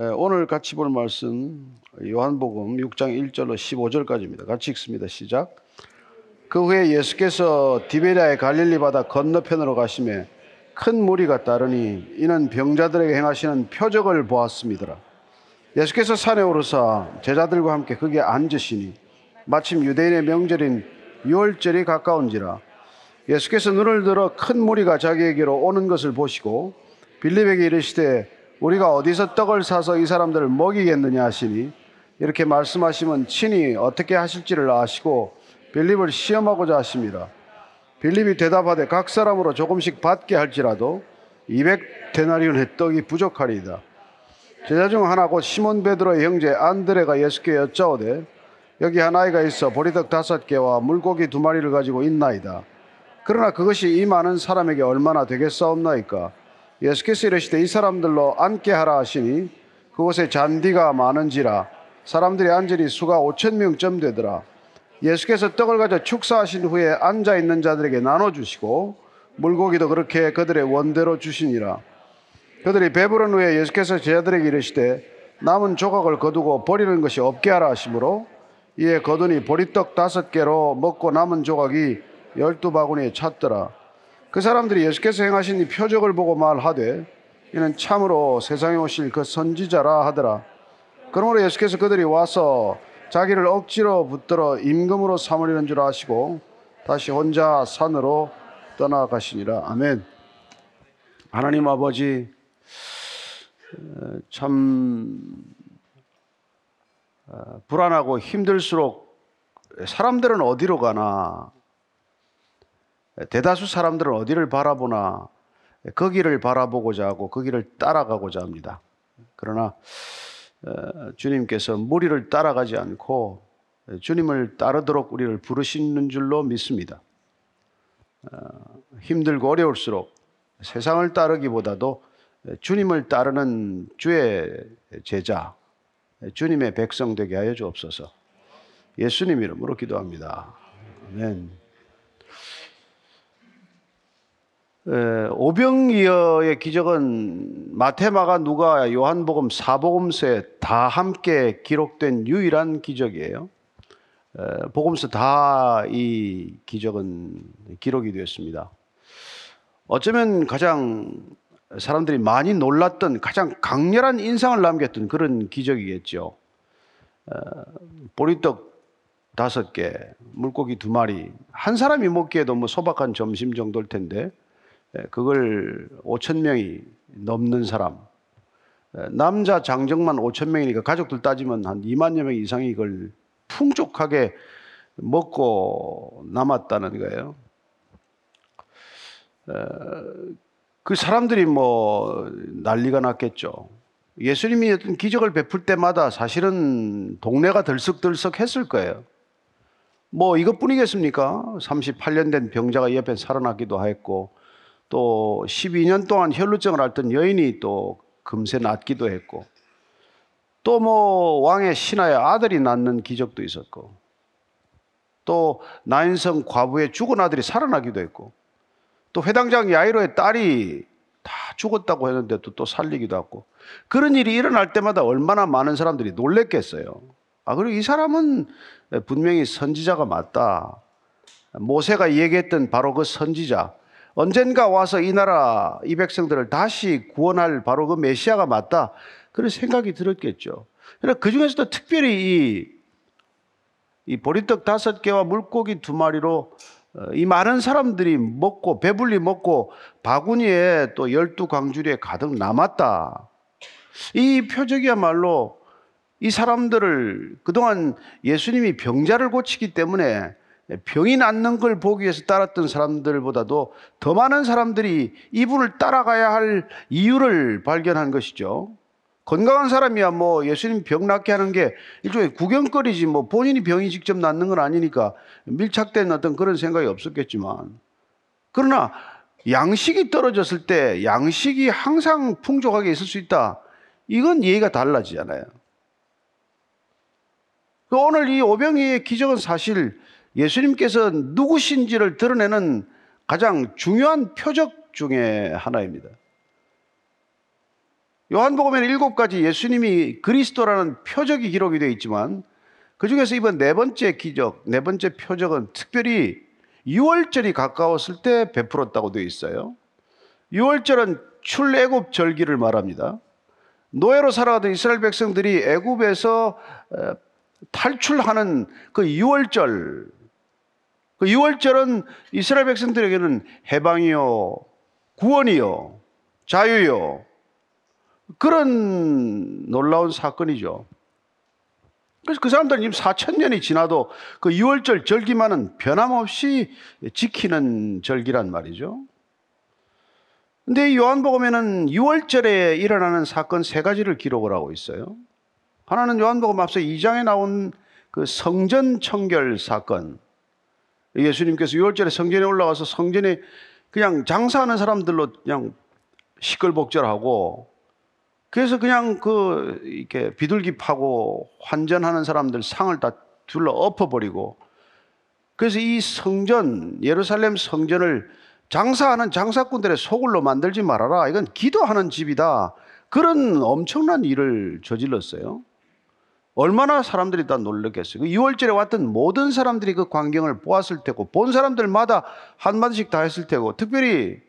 예, 오늘 같이 볼 말씀 요한복음 6장 1절로 15절까지입니다. 같이 읽습니다. 시작. 그 후에 예수께서 디베리아의 갈릴리 바다 건너편으로 가심에 큰 무리가 따르니 이는 병자들에게 행하시는 표적을 보았습니다. 예수께서 산에 오르사 제자들과 함께 거기에 앉으시니 마침 유대인의 명절인 유월절이 가까운지라 예수께서 눈을 들어 큰 무리가 자기에게로 오는 것을 보시고 빌립에게 이르시되 우리가 어디서 떡을 사서 이 사람들을 먹이겠느냐 하시니 이렇게 말씀하시면 친히 어떻게 하실지를 아시고 빌립을 시험하고자 하십니다. 빌립이 대답하되 각 사람으로 조금씩 받게 할지라도 200 데나리온의 떡이 부족하리이다. 제자 중 하나 곧 시몬 베드로의 형제 안드레가 예수께 여짜오되 여기 한 아이가 있어 보리떡 다섯 개와 물고기 두 마리를 가지고 있나이다. 그러나 그것이 이 많은 사람에게 얼마나 되겠사옵나이까? 예수께서 이르시되 이 사람들로 앉게 하라 하시니 그곳에 잔디가 많은지라 사람들이 앉으니 수가 오천 명쯤 되더라. 예수께서 떡을 가져 축사하신 후에 앉아 있는 자들에게 나눠 주시고 물고기도 그렇게 그들의 원대로 주시니라. 그들이 배부른 후에 예수께서 제자들에게 이르시되 남은 조각을 거두고 버리는 것이 없게 하라 하시므로 이에 거두니 보리떡 다섯 개로 먹고 남은 조각이 열두 바구니에 찼더라. 그 사람들이 예수께서 행하신 이 표적을 보고 말하되 이는 참으로 세상에 오실 그 선지자라 하더라. 그러므로 예수께서 그들이 와서 자기를 억지로 붙들어 임금으로 삼으려는 줄 아시고 다시 혼자 산으로 떠나가시니라. 아멘. 하나님 아버지 어, 참 어, 불안하고 힘들수록 사람들은 어디로 가나 대다수 사람들은 어디를 바라보나 거기를 바라보고자 하고 거기를 따라가고자 합니다. 그러나 어, 주님께서 무리를 따라가지 않고 주님을 따르도록 우리를 부르시는 줄로 믿습니다. 어, 힘들고 어려울수록 세상을 따르기보다도 주님을 따르는 주의 제자, 주님의 백성 되게 하여 주옵소서. 예수님 이름으로 기도합니다. 아멘. 에, 오병이어의 기적은 마테마가 누가 요한복음 사복음서에 다 함께 기록된 유일한 기적이에요. 에, 복음서 다 이 기적은 기록이 되었습니다. 어쩌면 가장 사람들이 많이 놀랐던 가장 강렬한 인상을 남겼던 그런 기적이겠죠. 어, 보리떡 다섯 개, 물고기 두 마리, 한 사람이 먹기에도 뭐 소박한 점심 정도일 텐데 예, 그걸 5천 명이 넘는 사람, 예, 남자 장정만 5천 명이니까 가족들 따지면 한 2만여 명 이상이 이걸 풍족하게 먹고 남았다는 거예요. 그 사람들이 뭐 난리가 났겠죠. 예수님이 어떤 기적을 베풀 때마다 사실은 동네가 들썩들썩 했을 거예요. 뭐 이것뿐이겠습니까? 38년 된 병자가 옆에 살아나기도 했고 또 12년 동안 혈루증을 앓던 여인이 또 금세 낫기도 했고 또 뭐 왕의 신하의 아들이 낳는 기적도 있었고 또 나인성 과부의 죽은 아들이 살아나기도 했고 또 회당장 야이로의 딸이 다 죽었다고 했는데도 또 살리기도 하고 그런 일이 일어날 때마다 얼마나 많은 사람들이 놀랬겠어요. 아 그리고 이 사람은 분명히 선지자가 맞다. 모세가 얘기했던 바로 그 선지자 언젠가 와서 이 나라 이 백성들을 다시 구원할 바로 그 메시아가 맞다. 그런 생각이 들었겠죠. 그러나 그 중에서도 특별히 이, 이 보리떡 다섯 개와 물고기 두 마리로 어, 이 많은 사람들이 먹고 배불리 먹고 바구니에 또 열두 광주리에 가득 남았다. 이 표적이야말로 이 사람들을 그동안 예수님이 병자를 고치기 때문에 병이 낫는 걸 보기 위해서 따랐던 사람들보다도 더 많은 사람들이 이분을 따라가야 할 이유를 발견한 것이죠. 건강한 사람이야 뭐 예수님 병 낫게 하는 게 일종의 구경거리지 뭐 본인이 병이 직접 낫는 건 아니니까 밀착된 어떤 그런 생각이 없었겠지만 그러나 양식이 떨어졌을 때 양식이 항상 풍족하게 있을 수 있다. 이건 예의가 달라지잖아요. 그 오늘 이 오병이의 기적은 사실 예수님께서 누구신지를 드러내는 가장 중요한 표적 중의 하나입니다. 요한복음에는 일곱 가지 예수님이 그리스도라는 표적이 기록이 되어 있지만 그 중에서 이번 네 번째 기적, 네 번째 표적은 특별히 6월절이 가까웠을 때 베풀었다고 되어 있어요. 6월절은 출애굽 절기를 말합니다. 노예로 살아가던 이스라엘 백성들이 애굽에서 탈출하는 그 6월절 그 6월절은 이스라엘 백성들에게는 해방이요, 구원이요, 자유요. 그런 놀라운 사건이죠. 그래서 그 사람들은 지금 4천 년이 지나도 그 6월절 절기만은 변함없이 지키는 절기란 말이죠. 근데 요한복음에는 6월절에 일어나는 사건 세 가지를 기록을 하고 있어요. 하나는 요한복음 앞서 2장에 나온 그 성전 청결 사건. 예수님께서 6월절에 성전에 올라가서 성전에 그냥 장사하는 사람들로 그냥 시끌벅절하고 그래서 그냥 그 이렇게 비둘기 파고 환전하는 사람들 상을 다 둘러 엎어버리고 그래서 이 성전 예루살렘 성전을 장사하는 장사꾼들의 소굴로 만들지 말아라. 이건 기도하는 집이다. 그런 엄청난 일을 저질렀어요. 얼마나 사람들이 다 놀랐겠어요. 그 6월절에 왔던 모든 사람들이 그 광경을 보았을 테고, 본 사람들마다 한마디씩 다 했을 테고, 특별히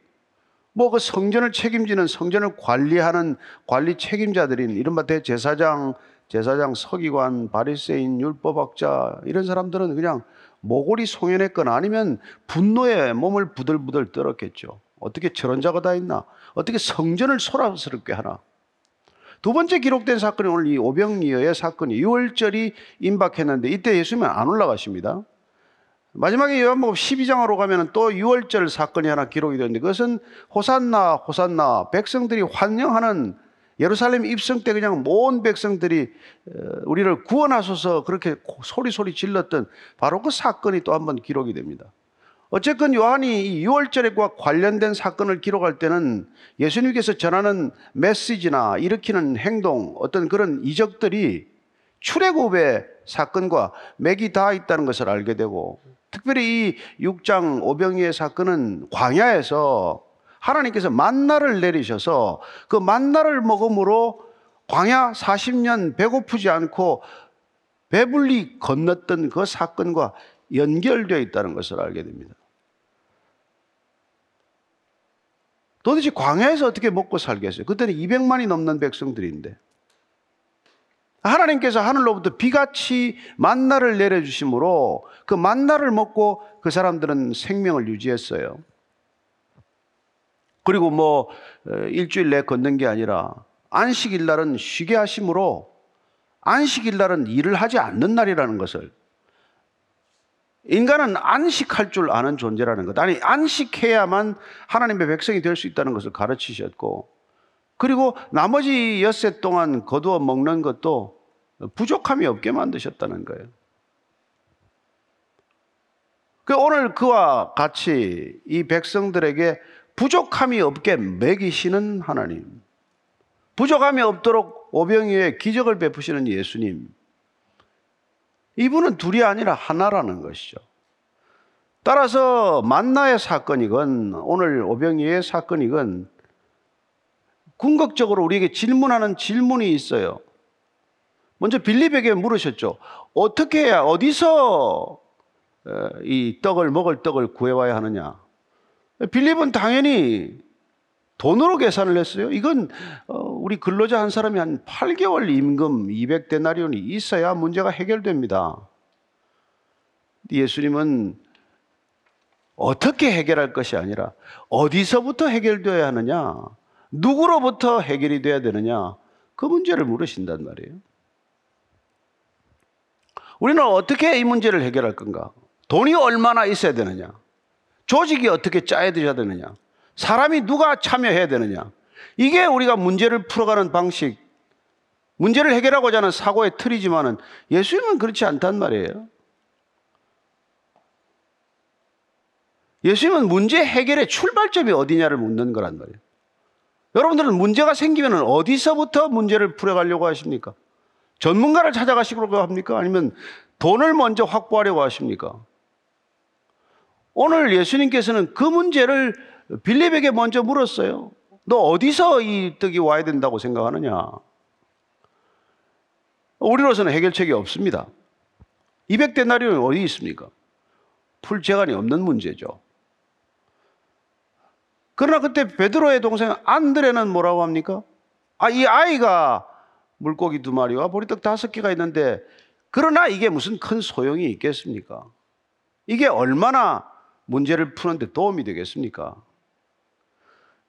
뭐 그 성전을 책임지는 성전을 관리하는 관리 책임자들인 이른바 대제사장, 제사장, 서기관, 바리새인, 율법학자 이런 사람들은 그냥 모골이 송연했거나 아니면 분노에 몸을 부들부들 떨었겠죠. 어떻게 저런 자가 다 있나? 어떻게 성전을 소란스럽게 하나? 두 번째 기록된 사건이 오늘 이 오병이어의 사건이 6월절이 임박했는데 이때 예수님은 안 올라가십니다. 마지막에 요한복음 12장으로 가면 또 6월절 사건이 하나 기록이 되는데 그것은 호산나 호산나 백성들이 환영하는 예루살렘 입성 때 그냥 모든 백성들이 어, 우리를 구원하소서 그렇게 소리 소리 질렀던 바로 그 사건이 또 한 번 기록이 됩니다. 어쨌건 요한이 이 6월절과 관련된 사건을 기록할 때는 예수님께서 전하는 메시지나 일으키는 행동, 어떤 그런 이적들이 출애굽의 사건과 맥이 다 있다는 것을 알게 되고 특별히 이 6장 오병이의 사건은 광야에서 하나님께서 만나를 내리셔서 그 만나를 먹음으로 광야 40년 배고프지 않고 배불리 건넜던 그 사건과 연결되어 있다는 것을 알게 됩니다. 도대체 광야에서 어떻게 먹고 살겠어요? 그때는 200만이 넘는 백성들인데. 하나님께서 하늘로부터 비같이 만나를 내려주심으로 그 만나를 먹고 그 사람들은 생명을 유지했어요. 그리고 뭐 일주일 내 걷는 게 아니라 안식일 날은 쉬게 하심으로 안식일 날은 일을 하지 않는 날이라는 것을 인간은 안식할 줄 아는 존재라는 것. 아니, 안식해야만 하나님의 백성이 될 수 있다는 것을 가르치셨고, 그리고 나머지 엿새 동안 거두어 먹는 것도 부족함이 없게 만드셨다는 거예요. 그 오늘 그와 같이 이 백성들에게 부족함이 없게 먹이시는 하나님, 부족함이 없도록 오병이에 기적을 베푸시는 예수님, 이분은 둘이 아니라 하나라는 것이죠. 따라서 만나의 사건이건 오늘 오병이의 사건이건 궁극적으로 우리에게 질문하는 질문이 있어요. 먼저 빌립에게 물으셨죠. 어떻게 해야 어디서 어, 이 떡을 먹을 떡을 구해와야 하느냐? 빌립은 당연히 돈으로 계산을 했어요. 이건 어, 우리 근로자 한 사람이 한 8개월 임금 200데나리온이 있어야 문제가 해결됩니다. 예수님은 어떻게 해결할 것이 아니라 어디서부터 해결되어야 하느냐, 누구로부터 해결이 돼야 되느냐, 그 문제를 물으신단 말이에요. 우리는 어떻게 이 문제를 해결할 건가? 돈이 얼마나 있어야 되느냐? 조직이 어떻게 짜여져야 되느냐? 사람이 누가 참여해야 되느냐? 이게 우리가 문제를 풀어가는 방식, 문제를 해결하고자 하는 사고의 틀이지만은 예수님은 그렇지 않단 말이에요. 예수님은 문제 해결의 출발점이 어디냐를 묻는 거란 말이에요. 여러분들은 문제가 생기면 어디서부터 문제를 풀어가려고 하십니까? 전문가를 찾아가시려고 합니까? 아니면 돈을 먼저 확보하려고 하십니까? 오늘 예수님께서는 그 문제를 빌립에게 먼저 물었어요. 너 어디서 이 떡이 와야 된다고 생각하느냐? 우리로서는 해결책이 없습니다. 200데나리온이 어디 있습니까? 풀 재간이 없는 문제죠. 그러나 그때 베드로의 동생 안드레는 뭐라고 합니까? 아, 이 아이가 물고기 두 마리와 보리떡 다섯 개가 있는데 그러나 이게 무슨 큰 소용이 있겠습니까? 이게 얼마나 문제를 푸는데 도움이 되겠습니까?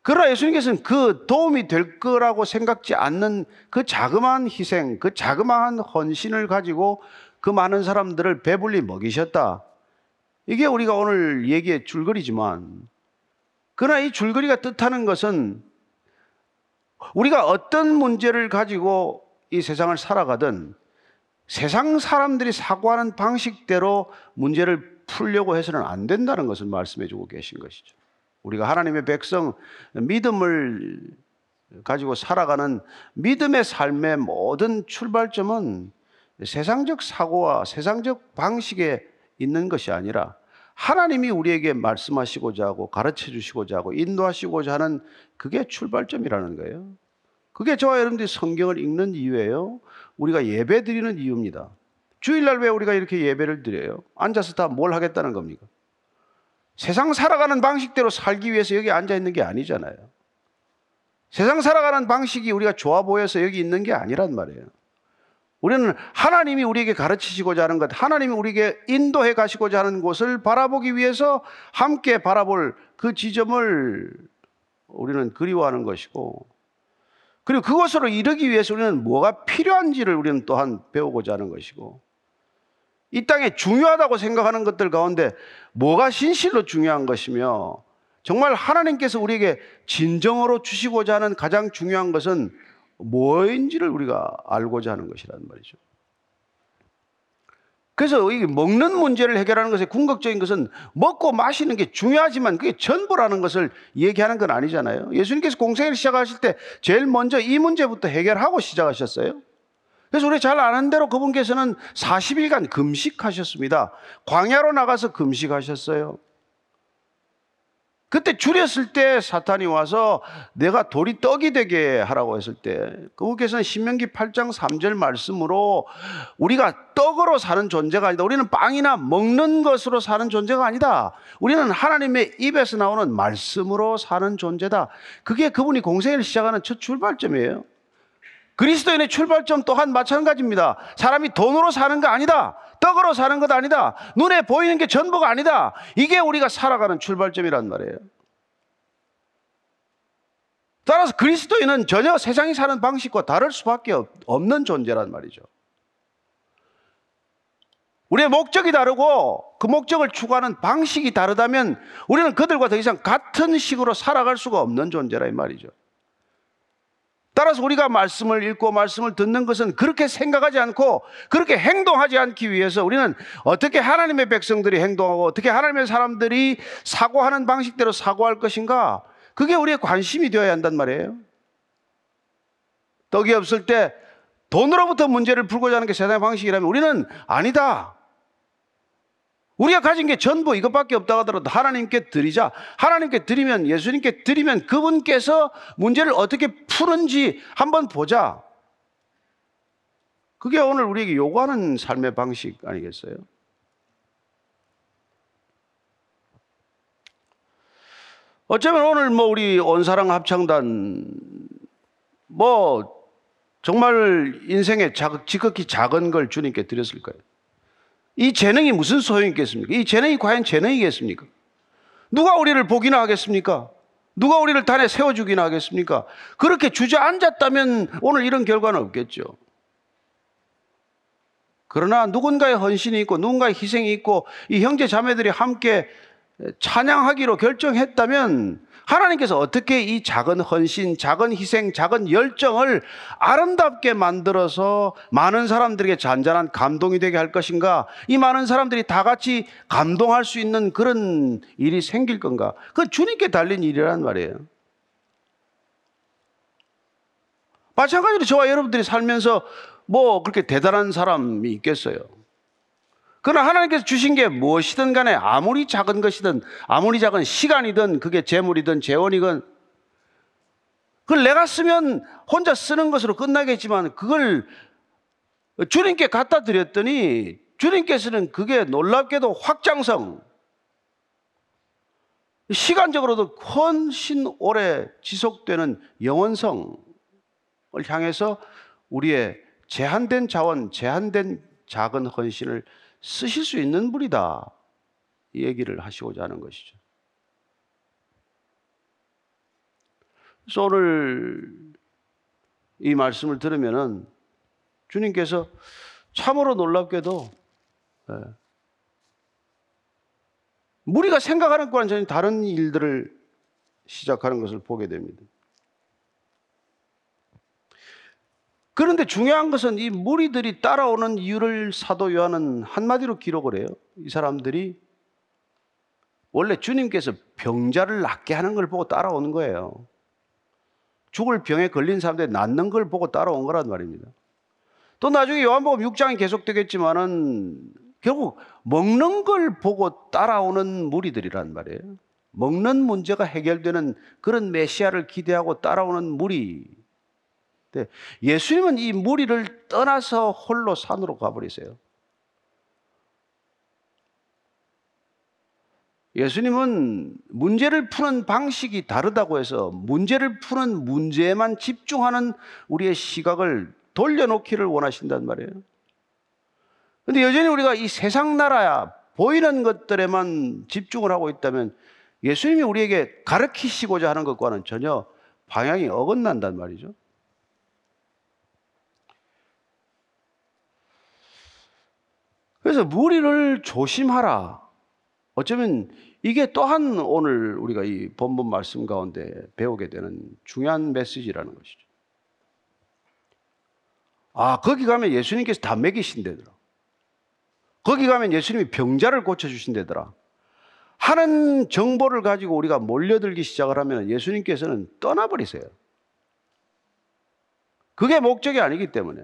그러나 예수님께서는 그 도움이 될 거라고 생각지 않는 그 자그마한 희생, 그 자그마한 헌신을 가지고 그 많은 사람들을 배불리 먹이셨다. 이게 우리가 오늘 얘기의 줄거리지만, 그러나 이 줄거리가 뜻하는 것은 우리가 어떤 문제를 가지고 이 세상을 살아가든 세상 사람들이 사고하는 방식대로 문제를 풀려고 해서는 안 된다는 것을 말씀해 주고 계신 것이죠. 우리가 하나님의 백성 믿음을 가지고 살아가는 믿음의 삶의 모든 출발점은 세상적 사고와 세상적 방식에 있는 것이 아니라 하나님이 우리에게 말씀하시고자 하고 가르쳐 주시고자 하고 인도하시고자 하는 그게 출발점이라는 거예요. 그게 저와 여러분들이 성경을 읽는 이유예요. 우리가 예배 드리는 이유입니다. 주일날 왜 우리가 이렇게 예배를 드려요? 앉아서 다 뭘 하겠다는 겁니까? 세상 살아가는 방식대로 살기 위해서 여기 앉아 있는 게 아니잖아요. 세상 살아가는 방식이 우리가 좋아 보여서 여기 있는 게 아니란 말이에요. 우리는 하나님이 우리에게 가르치시고자 하는 것, 하나님이 우리에게 인도해 가시고자 하는 곳을 바라보기 위해서 함께 바라볼 그 지점을 우리는 그리워하는 것이고, 그리고 그것으로 이르기 위해서 우리는 뭐가 필요한지를 우리는 또한 배우고자 하는 것이고, 이 땅에 중요하다고 생각하는 것들 가운데 뭐가 진실로 중요한 것이며, 정말 하나님께서 우리에게 진정으로 주시고자 하는 가장 중요한 것은 뭐인지를 우리가 알고자 하는 것이란 말이죠. 그래서 이 먹는 문제를 해결하는 것의 궁극적인 것은 먹고 마시는 게 중요하지만 그게 전부라는 것을 얘기하는 건 아니잖아요. 예수님께서 공생을 시작하실 때 제일 먼저 이 문제부터 해결하고 시작하셨어요. 그래서 우리 잘 아는 대로 그분께서는 40일간 금식하셨습니다. 광야로 나가서 금식하셨어요. 그때 줄였을 때 사탄이 와서 내가 돌이 떡이 되게 하라고 했을 때 그분께서는 신명기 8장 3절 말씀으로 우리가 떡으로 사는 존재가 아니다. 우리는 빵이나 먹는 것으로 사는 존재가 아니다. 우리는 하나님의 입에서 나오는 말씀으로 사는 존재다. 그게 그분이 공생을 시작하는 첫 출발점이에요. 그리스도인의 출발점 또한 마찬가지입니다. 사람이 돈으로 사는 거 아니다. 떡으로 사는 것 아니다. 눈에 보이는 게 전부가 아니다. 이게 우리가 살아가는 출발점이란 말이에요. 따라서 그리스도인은 전혀 세상이 사는 방식과 다를 수밖에 없는 존재란 말이죠. 우리의 목적이 다르고 그 목적을 추구하는 방식이 다르다면 우리는 그들과 더 이상 같은 식으로 살아갈 수가 없는 존재라 이 말이죠. 따라서 우리가 말씀을 읽고 말씀을 듣는 것은 그렇게 생각하지 않고 그렇게 행동하지 않기 위해서 우리는 어떻게 하나님의 백성들이 행동하고 어떻게 하나님의 사람들이 사고하는 방식대로 사고할 것인가 그게 우리의 관심이 되어야 한단 말이에요. 떡이 없을 때 돈으로부터 문제를 풀고자 하는 게 세상의 방식이라면 우리는 아니다. 우리가 가진 게 전부 이것밖에 없다고 하더라도 하나님께 드리자. 하나님께 드리면, 예수님께 드리면 그분께서 문제를 어떻게 푸는지 한번 보자. 그게 오늘 우리에게 요구하는 삶의 방식 아니겠어요? 어쩌면 오늘 뭐 우리 온사랑 합창단 뭐 정말 인생에 지극히 작은 걸 주님께 드렸을 거예요. 이 재능이 무슨 소용이 있겠습니까? 이 재능이 과연 재능이겠습니까? 누가 우리를 보기나 하겠습니까? 누가 우리를 단에 세워주기나 하겠습니까? 그렇게 주저앉았다면 오늘 이런 결과는 없겠죠. 그러나 누군가의 헌신이 있고 누군가의 희생이 있고 이 형제 자매들이 함께 찬양하기로 결정했다면 하나님께서 어떻게 이 작은 헌신, 작은 희생, 작은 열정을 아름답게 만들어서 많은 사람들에게 잔잔한 감동이 되게 할 것인가? 이 많은 사람들이 다 같이 감동할 수 있는 그런 일이 생길 건가? 그 주님께 달린 일이란 말이에요. 마찬가지로 저와 여러분들이 살면서 뭐 그렇게 대단한 사람이 있겠어요. 그러나 하나님께서 주신 게 무엇이든 간에 아무리 작은 것이든 아무리 작은 시간이든 그게 재물이든 재원이든 그걸 내가 쓰면 혼자 쓰는 것으로 끝나겠지만 그걸 주님께 갖다 드렸더니 주님께서는 그게 놀랍게도 확장성, 시간적으로도 훨씬 오래 지속되는 영원성을 향해서 우리의 제한된 자원, 제한된 작은 헌신을 쓰실 수 있는 분이다. 이 얘기를 하시고자 하는 것이죠. 그래서 오늘 이 말씀을 들으면은 주님께서 참으로 놀랍게도 예, 우리가 생각하는 것과는 전혀 다른 일들을 시작하는 것을 보게 됩니다. 그런데 중요한 것은 이 무리들이 따라오는 이유를 사도 요한은 한마디로 기록을 해요. 이 사람들이 원래 주님께서 병자를 낫게 하는 걸 보고 따라오는 거예요. 죽을 병에 걸린 사람들이 낫는 걸 보고 따라온 거란 말입니다. 또 나중에 요한복음 6장이 계속되겠지만은 결국 먹는 걸 보고 따라오는 무리들이란 말이에요. 먹는 문제가 해결되는 그런 메시아를 기대하고 따라오는 무리. 예수님은 이 무리를 떠나서 홀로 산으로 가버리세요. 예수님은 문제를 푸는 방식이 다르다고 해서 문제를 푸는 문제에만 집중하는 우리의 시각을 돌려놓기를 원하신단 말이에요. 근데 여전히 우리가 이 세상 나라야 보이는 것들에만 집중을 하고 있다면 예수님이 우리에게 가르치시고자 하는 것과는 전혀 방향이 어긋난단 말이죠. 그래서 무리를 조심하라. 어쩌면 이게 또한 오늘 우리가 이 본문 말씀 가운데 배우게 되는 중요한 메시지라는 것이죠. 아, 거기 가면 예수님께서 다 먹이신대더라. 거기 가면 예수님이 병자를 고쳐주신대더라. 하는 정보를 가지고 우리가 몰려들기 시작을 하면 예수님께서는 떠나버리세요. 그게 목적이 아니기 때문에.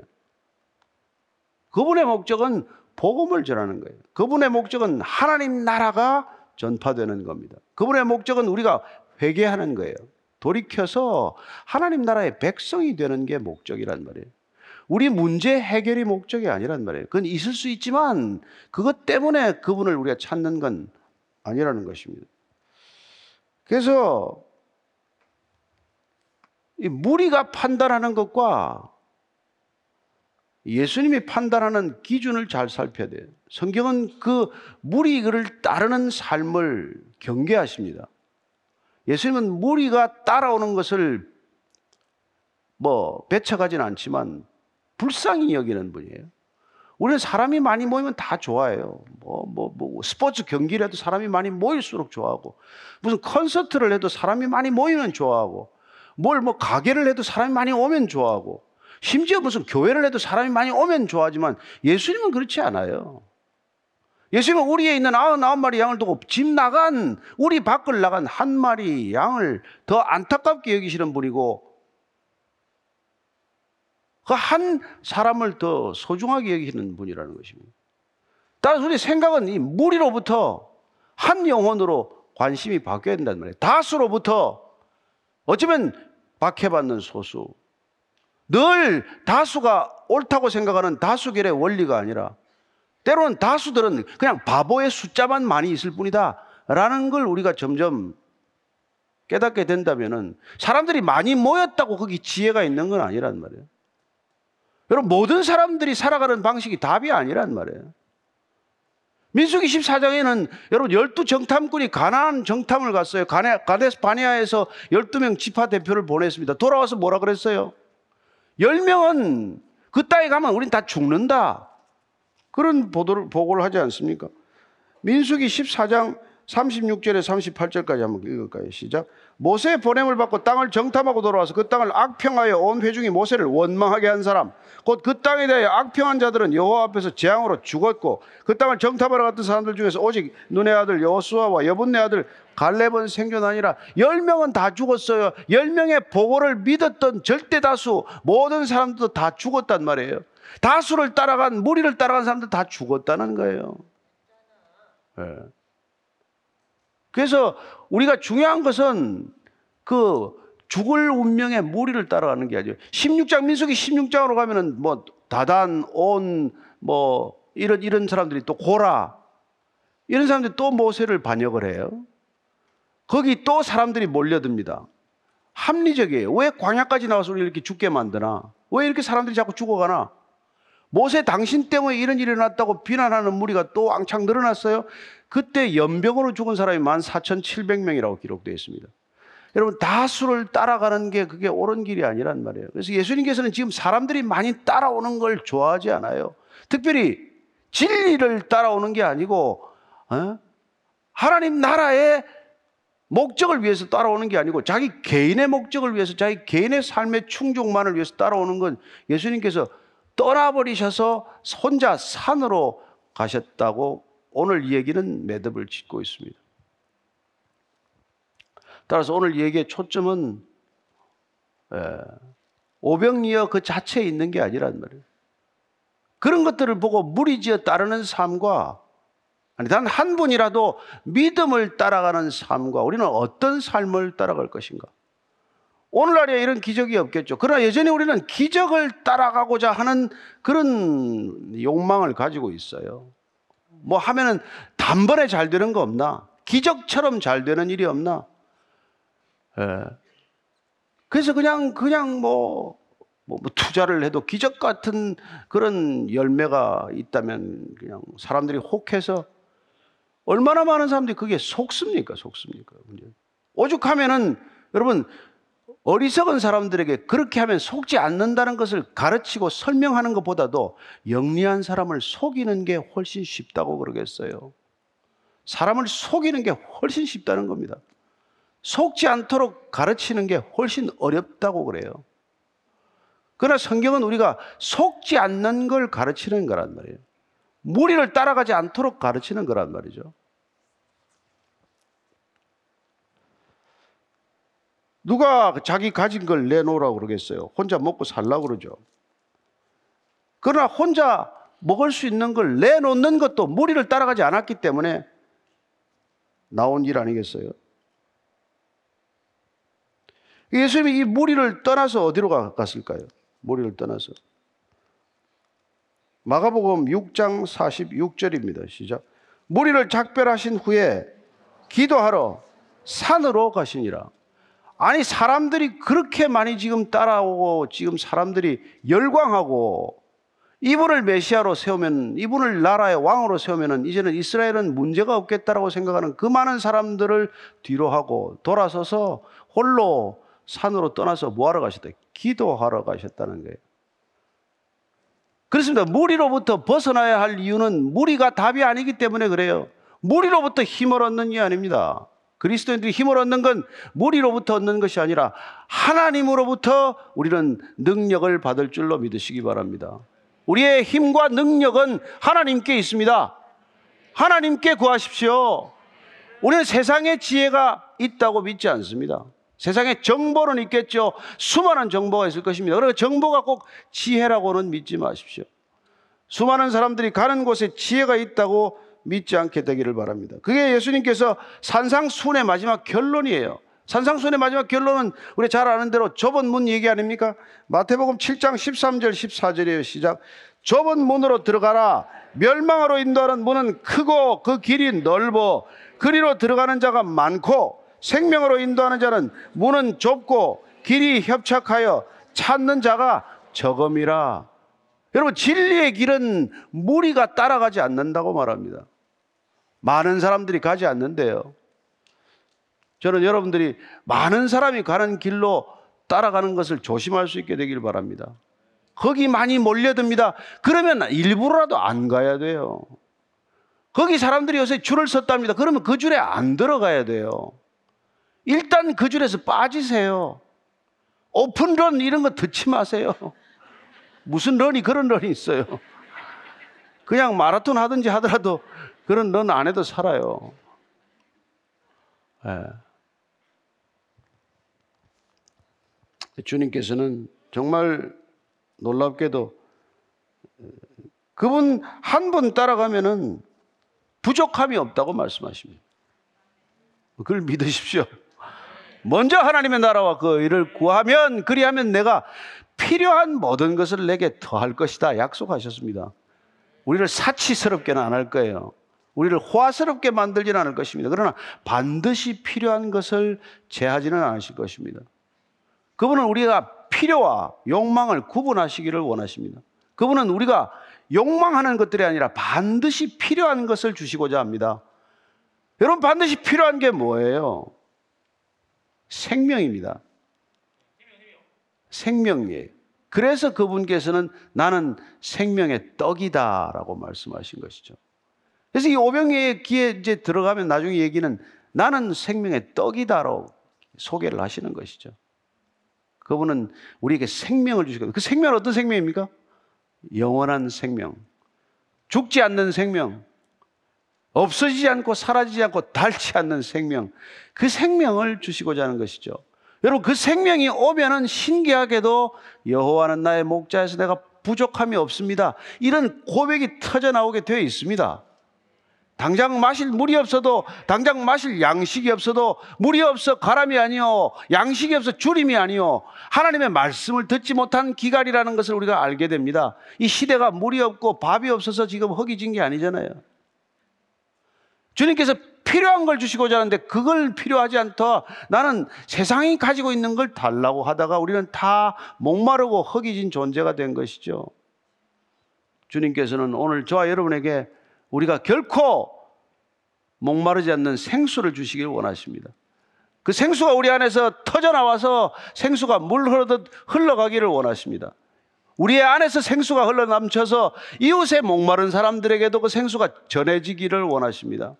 그분의 목적은 복음을 전하는 거예요. 그분의 목적은 하나님 나라가 전파되는 겁니다. 그분의 목적은 우리가 회개하는 거예요. 돌이켜서 하나님 나라의 백성이 되는 게 목적이란 말이에요. 우리 문제 해결이 목적이 아니란 말이에요. 그건 있을 수 있지만 그것 때문에 그분을 우리가 찾는 건 아니라는 것입니다. 그래서 이 무리가 판단하는 것과 예수님이 판단하는 기준을 잘 살펴야 돼요. 성경은 그 무리를 따르는 삶을 경계하십니다. 예수님은 무리가 따라오는 것을 뭐 배척하지는 않지만 불쌍히 여기는 분이에요. 우리는 사람이 많이 모이면 다 좋아해요. 뭐, 뭐, 뭐, 스포츠 경기라도 사람이 많이 모일수록 좋아하고, 무슨 콘서트를 해도 사람이 많이 모이면 좋아하고, 뭘 뭐 가게를 해도 사람이 많이 오면 좋아하고, 심지어 무슨 교회를 해도 사람이 많이 오면 좋아하지만 예수님은 그렇지 않아요. 예수님은 우리에 있는 아흔아홉 마리 양을 두고 집 나간 우리 밖을 나간 한 마리 양을 더 안타깝게 여기시는 분이고 그 한 사람을 더 소중하게 여기시는 분이라는 것입니다. 따라서 우리 생각은 이 무리로부터 한 영혼으로 관심이 바뀌어야 된단 말이에요. 다수로부터 어쩌면 박해받는 소수, 늘 다수가 옳다고 생각하는 다수결의 원리가 아니라 때로는 다수들은 그냥 바보의 숫자만 많이 있을 뿐이다. 라는 걸 우리가 점점 깨닫게 된다면 사람들이 많이 모였다고 거기 지혜가 있는 건 아니란 말이에요. 여러분, 모든 사람들이 살아가는 방식이 답이 아니란 말이에요. 민수기 14장에는 여러분 열두 정탐꾼이 가나안 정탐을 갔어요. 가데스 바니아에서 12명 지파 대표를 보냈습니다. 돌아와서 뭐라 그랬어요? 10명은 그 땅에 가면 우린 다 죽는다. 그런 보도를, 보고를 하지 않습니까? 민수기 14장 36절에 38절까지 한번 읽을까요? 시작. 모세의 보냄을 받고 땅을 정탐하고 돌아와서 그 땅을 악평하여 온 회중이 모세를 원망하게 한 사람 곧 그 땅에 대하여 악평한 자들은 여호와 앞에서 재앙으로 죽었고 그 땅을 정탐하러 갔던 사람들 중에서 오직 눈의 아들 여호수아와 여분네 아들 갈렙은 생존하니라 열 명은 다 죽었어요 열 명의 보고를 믿었던 절대 다수 모든 사람들도 다 죽었단 말이에요 다수를 따라간 무리를 따라간 사람들 다 죽었다는 거예요 네. 그래서 우리가 중요한 것은 그 죽을 운명에 무리를 따라가는 게 아니에요. 16장 민수기 16장으로 가면은 뭐 다단 온 뭐 이런 이런 사람들이 또 고라 이런 사람들이 또 모세를 반역을 해요. 거기 또 사람들이 몰려듭니다. 합리적이에요. 왜 광야까지 나와서 우리 이렇게 죽게 만드나? 왜 이렇게 사람들이 자꾸 죽어가나? 모세 당신 때문에 이런 일이 일어났다고 비난하는 무리가 또 왕창 늘어났어요. 그때 연병으로 죽은 사람이 14,700명이라고 기록되어 있습니다. 여러분 다수를 따라가는 게 그게 옳은 길이 아니란 말이에요. 그래서 예수님께서는 지금 사람들이 많이 따라오는 걸 좋아하지 않아요. 특별히 진리를 따라오는 게 아니고 어? 하나님 나라의 목적을 위해서 따라오는 게 아니고 자기 개인의 목적을 위해서 자기 개인의 삶의 충족만을 위해서 따라오는 건 예수님께서 떠나버리셔서 혼자 산으로 가셨다고 오늘 이 얘기는 매듭을 짓고 있습니다. 따라서 오늘 이 얘기의 초점은 오병이어 그 자체에 있는 게 아니란 말이에요. 그런 것들을 보고 무리지어 따르는 삶과 아니 단 한 분이라도 믿음을 따라가는 삶과 우리는 어떤 삶을 따라갈 것인가? 오늘날에 이런 기적이 없겠죠. 그러나 여전히 우리는 기적을 따라가고자 하는 그런 욕망을 가지고 있어요. 뭐 하면은 단번에 잘 되는 거 없나? 기적처럼 잘 되는 일이 없나? 예. 그래서 그냥 그냥 뭐, 뭐, 뭐 투자를 해도 기적 같은 그런 열매가 있다면 그냥 사람들이 혹해서 얼마나 많은 사람들이 그게 속습니까? 속습니까? 오죽하면은 여러분 어리석은 사람들에게 그렇게 하면 속지 않는다는 것을 가르치고 설명하는 것보다도 영리한 사람을 속이는 게 훨씬 쉽다고 그러겠어요. 사람을 속이는 게 훨씬 쉽다는 겁니다. 속지 않도록 가르치는 게 훨씬 어렵다고 그래요. 그러나 성경은 우리가 속지 않는 걸 가르치는 거란 말이에요. 무리를 따라가지 않도록 가르치는 거란 말이죠. 누가 자기 가진 걸 내놓으라고 그러겠어요? 혼자 먹고 살라고 그러죠. 그러나 혼자 먹을 수 있는 걸 내놓는 것도 무리를 따라가지 않았기 때문에 나온 일 아니겠어요? 예수님이 이 무리를 떠나서 어디로 갔을까요? 무리를 떠나서. 마가복음 6장 46절입니다. 시작. 무리를 작별하신 후에 기도하러 산으로 가시니라. 아니 사람들이 그렇게 많이 지금 따라오고 지금 사람들이 열광하고 이분을 메시아로 세우면 이분을 나라의 왕으로 세우면은 이제는 이스라엘은 문제가 없겠다라고 생각하는 그 많은 사람들을 뒤로 하고 돌아서서 홀로 산으로 떠나서 뭐 하러 가셨다? 기도하러 가셨다는 거예요. 그렇습니다. 무리로부터 벗어나야 할 이유는 무리가 답이 아니기 때문에 그래요. 무리로부터 힘을 얻는 게 아닙니다. 그리스도인들이 힘을 얻는 건 무리로부터 얻는 것이 아니라 하나님으로부터 우리는 능력을 받을 줄로 믿으시기 바랍니다. 우리의 힘과 능력은 하나님께 있습니다. 하나님께 구하십시오. 우리는 세상의 지혜가 있다고 믿지 않습니다. 세상에 정보는 있겠죠. 수많은 정보가 있을 것입니다. 그러나 정보가 꼭 지혜라고는 믿지 마십시오. 수많은 사람들이 가는 곳에 지혜가 있다고 믿지 않게 되기를 바랍니다. 그게 예수님께서 산상순의 마지막 결론이에요. 산상순의 마지막 결론은 우리 잘 아는 대로 좁은 문 얘기 아닙니까? 마태복음 7장 13절 14절이에요. 시작. 좁은 문으로 들어가라. 멸망으로 인도하는 문은 크고 그 길이 넓어 그리로 들어가는 자가 많고 생명으로 인도하는 자는 문은 좁고 길이 협착하여 찾는 자가 적음이라. 여러분, 진리의 길은 무리가 따라가지 않는다고 말합니다. 많은 사람들이 가지 않는데요. 저는 여러분들이 많은 사람이 가는 길로 따라가는 것을 조심할 수 있게 되길 바랍니다. 거기 많이 몰려듭니다. 그러면 일부러라도 안 가야 돼요. 거기 사람들이 요새 줄을 섰답니다. 그러면 그 줄에 안 들어가야 돼요. 일단 그 줄에서 빠지세요. 오픈런 이런 거 듣지 마세요. 무슨 런이 그런 런이 있어요. 그냥 마라톤 하든지 하더라도 그런 런안 해도 살아요. 네. 주님께서는 정말 놀랍게도 그분 한 분 따라가면은 부족함이 없다고 말씀하십니다. 그걸 믿으십시오. 먼저 하나님의 나라와 그 일을 구하면 그리하면 내가 필요한 모든 것을 내게 더할 것이다 약속하셨습니다. 우리를 사치스럽게는 안 할 거예요. 우리를 호화스럽게 만들지는 않을 것입니다. 그러나 반드시 필요한 것을 제하지는 않으실 것입니다. 그분은 우리가 필요와 욕망을 구분하시기를 원하십니다. 그분은 우리가 욕망하는 것들이 아니라 반드시 필요한 것을 주시고자 합니다. 여러분 반드시 필요한 게 뭐예요? 생명입니다. 생명이에요. 그래서 그분께서는 나는 생명의 떡이다라고 말씀하신 것이죠. 그래서 이 오병이의 귀에 이제 들어가면 나중에 얘기는 나는 생명의 떡이다라고 소개를 하시는 것이죠. 그분은 우리에게 생명을 주시거든요. 그 생명은 어떤 생명입니까? 영원한 생명. 죽지 않는 생명. 없어지지 않고 사라지지 않고 닳지 않는 생명. 그 생명을 주시고자 하는 것이죠. 여러분 그 생명이 오면은 신기하게도 여호와는 나의 목자에서 내가 부족함이 없습니다. 이런 고백이 터져 나오게 되어 있습니다. 당장 마실 물이 없어도 당장 마실 양식이 없어도 물이 없어 가람이 아니요 양식이 없어 주림이 아니요 하나님의 말씀을 듣지 못한 기갈이라는 것을 우리가 알게 됩니다. 이 시대가 물이 없고 밥이 없어서 지금 허기진 게 아니잖아요. 주님께서 필요한 걸 주시고자 하는데 그걸 필요하지 않다. 나는 세상이 가지고 있는 걸 달라고 하다가 우리는 다 목마르고 허기진 존재가 된 것이죠. 주님께서는 오늘 저와 여러분에게 우리가 결코 목마르지 않는 생수를 주시길 원하십니다. 그 생수가 우리 안에서 터져 나와서 생수가 물 흐르듯 흘러가기를 원하십니다. 우리의 안에서 생수가 흘러 넘쳐서 이웃의 목마른 사람들에게도 그 생수가 전해지기를 원하십니다.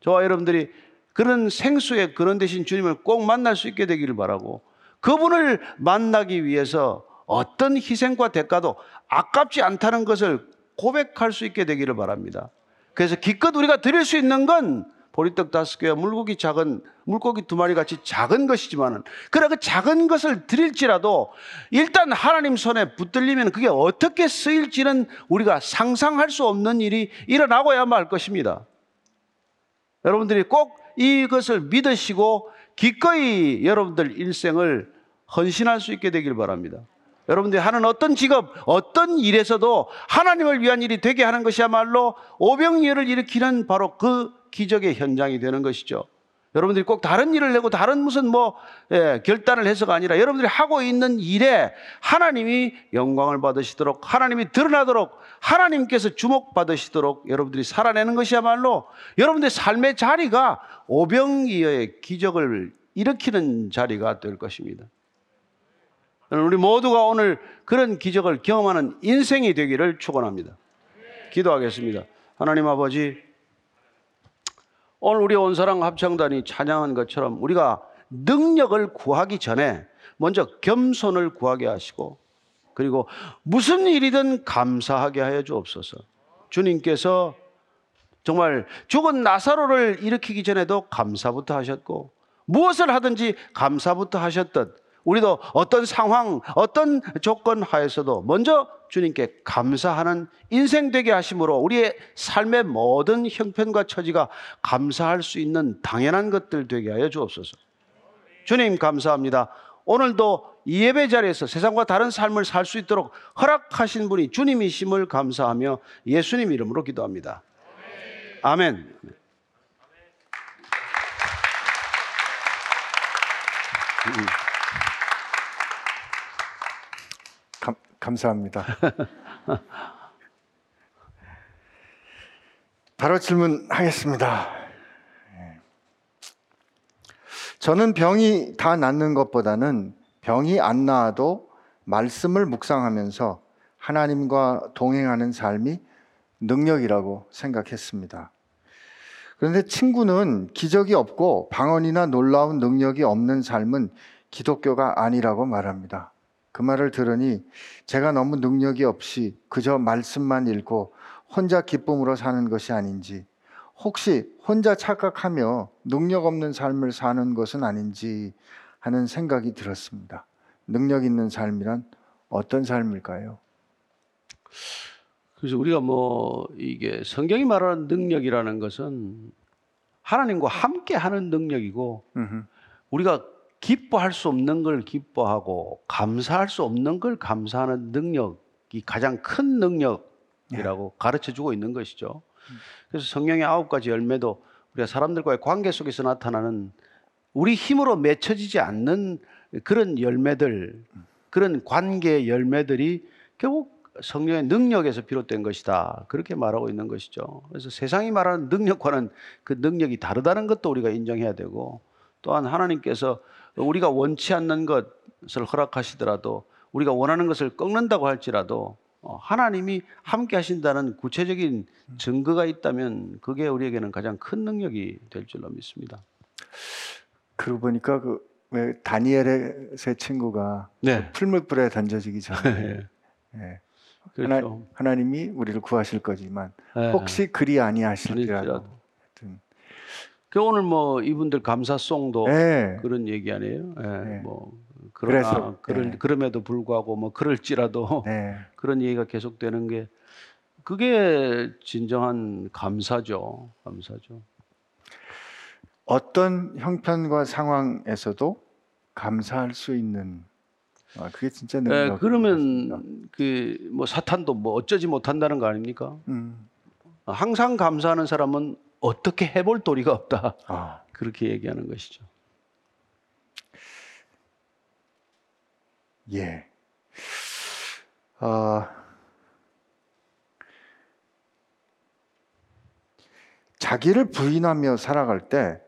저와 여러분들이 그런 생수의 그런 대신 주님을 꼭 만날 수 있게 되기를 바라고 그분을 만나기 위해서 어떤 희생과 대가도 아깝지 않다는 것을 고백할 수 있게 되기를 바랍니다. 그래서 기껏 우리가 드릴 수 있는 건 보리떡 다섯 개와 물고기 작은 물고기 두 마리 같이 작은 것이지만은 그래 그 작은 것을 드릴지라도 일단 하나님 손에 붙들리면 그게 어떻게 쓰일지는 우리가 상상할 수 없는 일이 일어나고야만 할 것입니다. 여러분들이 꼭 이것을 믿으시고 기꺼이 여러분들 일생을 헌신할 수 있게 되길 바랍니다. 여러분들이 하는 어떤 직업, 어떤 일에서도 하나님을 위한 일이 되게 하는 것이야말로 오병이어를 일으키는 바로 그 기적의 현장이 되는 것이죠. 여러분들이 꼭 다른 일을 내고 다른 무슨 뭐 예, 결단을 해서가 아니라 여러분들이 하고 있는 일에 하나님이 영광을 받으시도록 하나님이 드러나도록 하나님께서 주목받으시도록 여러분들이 살아내는 것이야말로 여러분들의 삶의 자리가 오병이어의 기적을 일으키는 자리가 될 것입니다. 우리 모두가 오늘 그런 기적을 경험하는 인생이 되기를 축원합니다. 기도하겠습니다. 하나님 아버지 오늘 우리 온사랑 합창단이 찬양한 것처럼 우리가 능력을 구하기 전에 먼저 겸손을 구하게 하시고 그리고 무슨 일이든 감사하게 하여 주옵소서. 주님께서 정말 죽은 나사로를 일으키기 전에도 감사부터 하셨고 무엇을 하든지 감사부터 하셨듯 우리도 어떤 상황, 어떤 조건 하에서도 먼저 주님께 감사하는 인생 되게 하심으로 우리의 삶의 모든 형편과 처지가 감사할 수 있는 당연한 것들 되게 하여 주옵소서. 주님 감사합니다. 오늘도 이 예배 자리에서 세상과 다른 삶을 살 수 있도록 허락하신 분이 주님이심을 감사하며 예수님 이름으로 기도합니다. 아멘. 감, 감사합니다. 바로 질문하겠습니다. 예. 저는 병이 다 낫는 것보다는 병이 안 나아도 말씀을 묵상하면서 하나님과 동행하는 삶이 능력이라고 생각했습니다. 그런데 친구는 기적이 없고 방언이나 놀라운 능력이 없는 삶은 기독교가 아니라고 말합니다. 그 말을 들으니 제가 너무 능력이 없이 그저 말씀만 읽고 혼자 기쁨으로 사는 것이 아닌지 혹시 혼자 착각하며 능력 없는 삶을 사는 것은 아닌지 하는 생각이 들었습니다. 능력 있는 삶이란 어떤 삶일까요? 그래서 우리가 뭐 이게 성경이 말하는 능력이라는 것은 하나님과 함께 하는 능력이고 음흠. 우리가 기뻐할 수 없는 걸 기뻐하고 감사할 수 없는 걸 감사하는 능력이 가장 큰 능력이라고 가르쳐 주고 있는 것이죠. 그래서 성령의 아홉 가지 열매도 우리가 사람들과의 관계 속에서 나타나는 우리 힘으로 맺혀지지 않는 그런 열매들, 그런 관계 열매들이 결국 성령의 능력에서 비롯된 것이다. 그렇게 말하고 있는 것이죠. 그래서 세상이 말하는 능력과는 그 능력이 다르다는 것도 우리가 인정해야 되고 또한 하나님께서 우리가 원치 않는 것을 허락하시더라도 우리가 원하는 것을 꺾는다고 할지라도 어, 하나님이 함께 하신다는 구체적인 증거가 있다면 그게 우리에게는 가장 큰 능력이 될 줄로 믿습니다. 그러고 보니까 그 왜 다니엘의 세 친구가 네. 풀물불에 던져지기 전에 예. 하나, 그렇죠. 하나 님이 우리를 구하실 거지만 네. 혹시 그리 아니하실지라도 그 오늘 뭐 이분들 감사송도 예. 그런 얘기 아니에요? 예, 네. 뭐 그러나 그래서, 그럴, 네. 그럼에도 불구하고 뭐 그럴지라도 네. 그런 얘기가 계속되는 게 그게 진정한 감사죠. 감사죠. 어떤 형편과 상황에서도 감사할 수 있는 아, 그게 진짜 예, 능력. 그러면 그 뭐 사탄도 뭐 어쩌지 못한다는 거 아닙니까? 음. 항상 감사하는 사람은 어떻게 해볼 도리가 없다. 아, 그렇게 얘기하는 것이죠. 예. 아, 자기를 부인하며 살아갈 때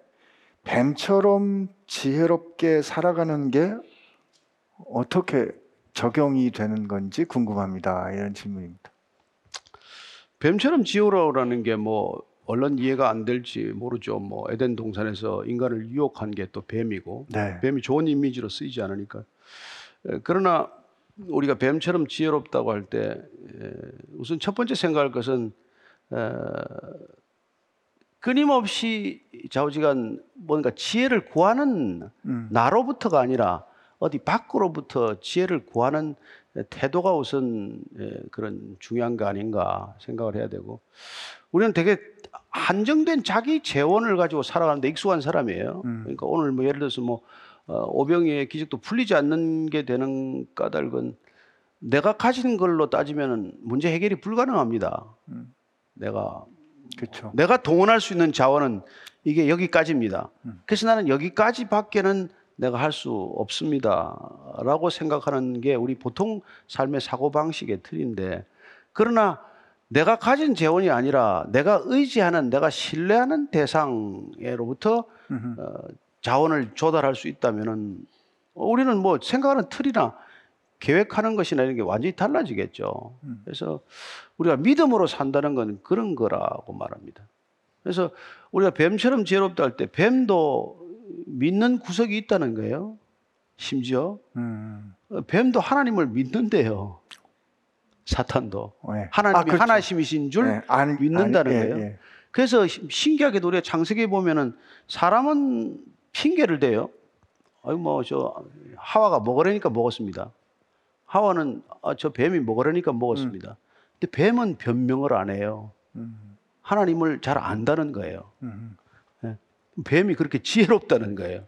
뱀처럼 지혜롭게 살아가는 게 어떻게 적용이 되는 건지 궁금합니다. 이런 질문입니다. 뱀처럼 지오라라는 게 뭐 얼른 이해가 안 될지 모르죠. 뭐 에덴 동산에서 인간을 유혹한 게 또 뱀이고 네. 뱀이 좋은 이미지로 쓰이지 않으니까. 에, 그러나 우리가 뱀처럼 지혜롭다고 할 때 우선 첫 번째 생각할 것은 에, 끊임없이 좌우지간 뭔가 지혜를 구하는 음. 나로부터가 아니라 어디 밖으로부터 지혜를 구하는 태도가 우선 에, 그런 중요한 거 아닌가 생각을 해야 되고 우리는 되게 한정된 자기 재원을 가지고 살아가는데 익숙한 사람이에요. 음. 그러니까 오늘 뭐 예를 들어서 뭐 어, 오병이의 기적도 풀리지 않는 게 되는 까닭은 내가 가진 걸로 따지면 문제 해결이 불가능합니다. 음. 내가 그렇죠. 내가 동원할 수 있는 자원은 이게 여기까지입니다. 음. 그래서 나는 여기까지밖에는 내가 할 수 없습니다라고 생각하는 게 우리 보통 삶의 사고 방식의 틀인데 그러나 내가 가진 재원이 아니라 내가 의지하는 내가 신뢰하는 대상으로부터 음흠. 어, 자원을 조달할 수 있다면은 우리는 뭐 생각하는 틀이나 계획하는 것이나 이런 게 완전히 달라지겠죠. 음. 그래서 우리가 믿음으로 산다는 건 그런 거라고 말합니다. 그래서 우리가 뱀처럼 지혜롭다 할 때 뱀도 믿는 구석이 있다는 거예요. 심지어 음. 어, 뱀도 하나님을 믿는데요. 사탄도 네. 하나님이 아, 그렇죠. 하나심이신 줄 네, 안- 믿는다는 안- 예, 거예요. 예. 그래서 시- 신기하게도 우리가 창세기에 보면은 사람은 핑계를 대요. 아유 뭐저 하와가 먹으려니까 먹었습니다. 하와는 아, 저 뱀이 먹으려니까 먹었습니다. 근데 뱀은 변명을 안 해요. 음. 하나님을 잘 안다는 거예요. 음. 뱀이 그렇게 지혜롭다는 거예요.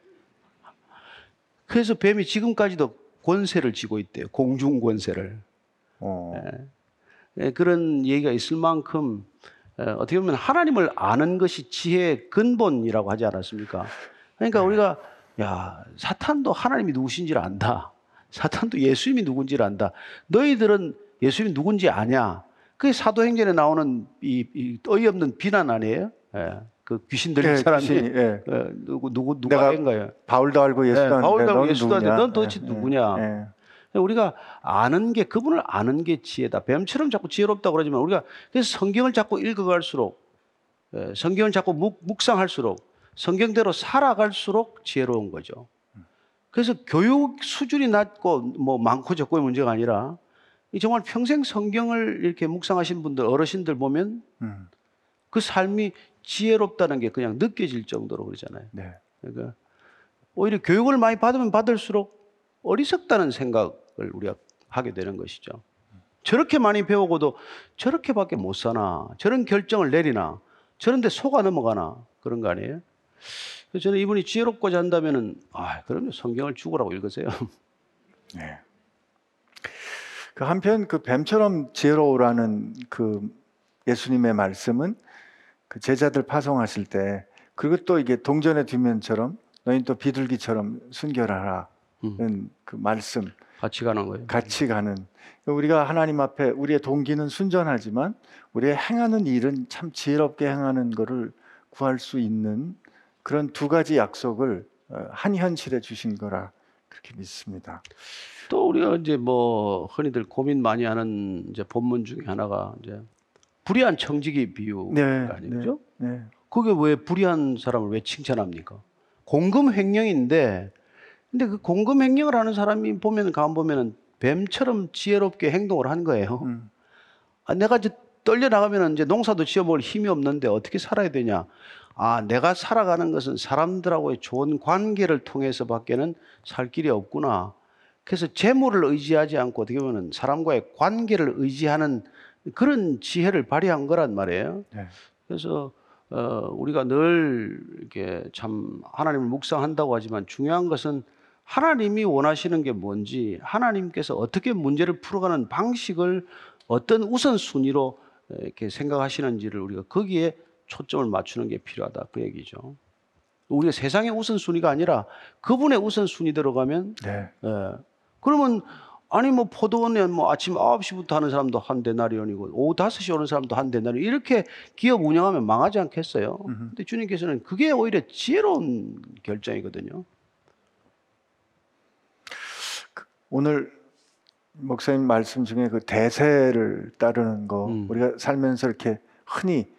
그래서 뱀이 지금까지도 권세를 쥐고 있대요. 공중 권세를. 어. 예, 그런 얘기가 있을 만큼 에, 어떻게 보면 하나님을 아는 것이 지혜의 근본이라고 하지 않았습니까? 그러니까 우리가 야 사탄도 하나님이 누구신지를 안다. 사탄도 예수님이 누군지를 안다. 너희들은 예수님이 누군지 아냐? 그게 사도행전에 나오는 이, 이 어이없는 비난 아니에요? 예, 그 귀신 들린 예, 사람이 예. 예, 누구 누구 누가 인가요? 바울도 알고 예수도 네, 아는데 바울도 알고 넌 예수도 누구냐? 넌 도대체 예, 누구냐? 예. 우리가 아는 게 그분을 아는 게 지혜다. 뱀처럼 자꾸 지혜롭다고 그러지만 우리가 그래서 성경을 자꾸 읽어갈수록 예, 성경을 자꾸 묵, 묵상할수록 성경대로 살아갈수록 지혜로운 거죠. 그래서 교육 수준이 낮고 뭐 많고 적고의 문제가 아니라 이 정말 평생 성경을 이렇게 묵상하신 분들 어르신들 보면 음. 그 삶이 지혜롭다는 게 그냥 느껴질 정도로 그러잖아요. 네. 그러니까 오히려 교육을 많이 받으면 받을수록 어리석다는 생각 을 우리가 하게 되는 것이죠. 저렇게 많이 배우고도 저렇게밖에 못 사나, 저런 결정을 내리나, 저런데 속아 넘어가나 그런 거 아니에요? 그래서 저는 이분이 지혜롭고자 한다면은 아, 그럼요. 성경을 죽으라고 읽으세요. 네. 그 한편 그 뱀처럼 지혜로우라는 그 예수님의 말씀은 그 제자들 파송하실 때 그리고 또 이게 동전의 뒷면처럼 너희 또 비둘기처럼 순결하라는 음. 그 말씀 같이 가는 거예요. 같이 가는 우리가 하나님 앞에 우리의 동기는 순전하지만 우리의 행하는 일은 참 지혜롭게 행하는 것을 구할 수 있는 그런 두 가지 약속을 어, 한 현실에 주신 거라 그렇게 믿습니다. 또 우리가 이제 뭐 흔히들 고민 많이 하는 이제 본문 중에 하나가 이제 불의한 청지기 비유가 네, 아니죠? 네. 그게 왜 불의한 사람을 왜 칭찬합니까? 공금 횡령인데 근데 그 공금 횡령을 하는 사람이 보면 가만 보면은 뱀처럼 지혜롭게 행동을 한 거예요. 음, 아, 내가 이제 떨려 나가면 이제 농사도 지어먹을 힘이 없는데 어떻게 살아야 되냐? 아, 내가 살아가는 것은 사람들하고의 좋은 관계를 통해서밖에는 살 길이 없구나. 그래서 재물을 의지하지 않고 어떻게 보면 사람과의 관계를 의지하는 그런 지혜를 발휘한 거란 말이에요. 네. 그래서 어, 우리가 늘 이렇게 참 하나님을 묵상한다고 하지만 중요한 것은 하나님이 원하시는 게 뭔지 하나님께서 어떻게 문제를 풀어가는 방식을 어떤 우선순위로 이렇게 생각하시는지를 우리가 거기에 초점을 맞추는 게 필요하다 그 얘기죠. 우리가 세상의 우선순위가 아니라 그분의 우선순위대로 가면 네. 예. 그러면 아니 뭐 포도원에 뭐 아침 9시부터 하는 사람도 한 데나리온이고 오후 5시 오는 사람도 한 데나리온 이렇게 기업 운영하면 망하지 않겠어요. 근데 주님께서는 그게 오히려 지혜로운 결정이거든요. 오늘 목사님 말씀 중에 그 대세를 따르는 거 음. 우리가 살면서 이렇게 흔히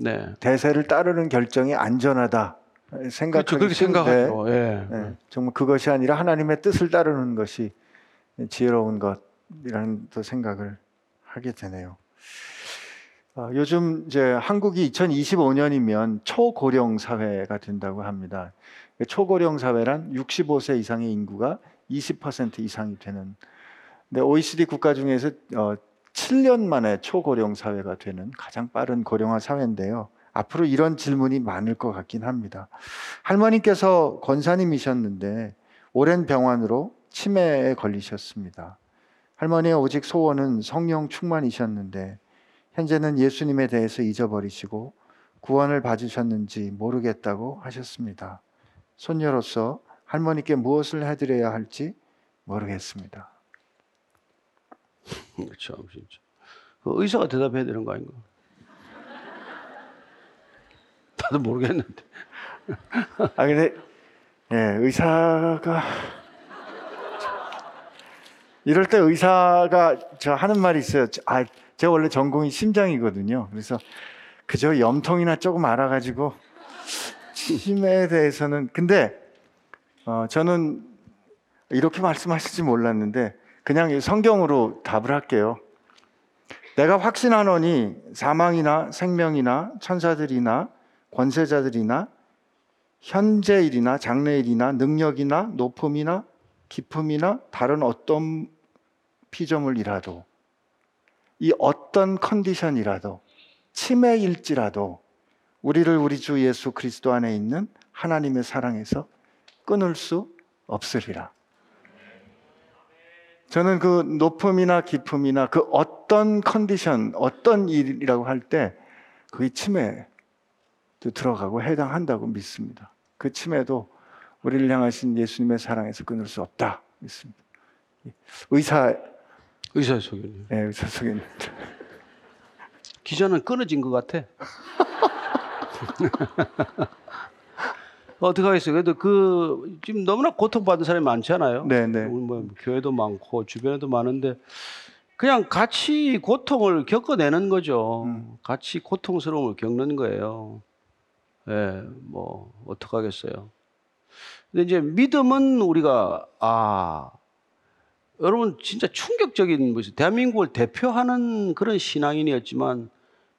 네. 대세를 따르는 결정이 안전하다 생각하기 그렇죠. 그렇게 쉬운데. 예. 네, 정말 그것이 아니라 하나님의 뜻을 따르는 것이 지혜로운 것이라는 또 생각을 하게 되네요. 아, 요즘 이제 한국이 2025년이면 초고령 사회가 된다고 합니다. 초고령 사회란 65세 이상의 인구가 20% 이상이 되는. 근데 OECD 국가 중에서 어, 7년 만에 초고령 사회가 되는 가장 빠른 고령화 사회인데요. 앞으로 이런 질문이 많을 것 같긴 합니다. 할머니께서 권사님이셨는데 오랜 병환으로 치매에 걸리셨습니다. 할머니의 오직 소원은 성령 충만이셨는데 현재는 예수님에 대해서 잊어버리시고 구원을 받으셨는지 모르겠다고 하셨습니다. 손녀로서 할머니께 무엇을 해드려야 할지 모르겠습니다. 그렇죠. 진짜. 그 의사가 대답해야 되는 거 아닌가? 다들 모르겠는데. 아 근데 예, 의사가 이럴 때 의사가 저 하는 말이 있어요. 아, 제가 원래 전공이 심장이거든요. 그래서 그저 염통이나 조금 알아가지고 치매에 대해서는 근데 어, 저는 이렇게 말씀하실지 몰랐는데 그냥 성경으로 답을 할게요. 내가 확신하노니 사망이나 생명이나 천사들이나 권세자들이나 현재일이나 장래일이나 능력이나 높음이나 깊음이나 다른 어떤 피조물이라도 이 어떤 컨디션이라도 치매일지라도 우리를 우리 주 예수 그리스도 안에 있는 하나님의 사랑에서 끊을 수 없으리라. 저는 그 높음이나 깊음이나 그 어떤 컨디션, 어떤 일이라고 할 때 그게 치매도 들어가고 해당한다고 믿습니다. 그 치매도 우리를 향하신 예수님의 사랑에서 끊을 수 없다 믿습니다. 의사, 의사 소견이. 예, 의사 소견. 기자는 끊어진 것 같아. 어떻게 하겠어요? 그래도 그 지금 너무나 고통받는 사람이 많잖아요. 네, 네. 우리 뭐 교회도 많고 주변에도 많은데 그냥 같이 고통을 겪어내는 거죠. 음. 같이 고통스러움을 겪는 거예요. 예, 뭐 어떡 하겠어요. 근데 이제 믿음은 우리가 아 여러분 진짜 충격적인 것이 대한민국을 대표하는 그런 신앙인이었지만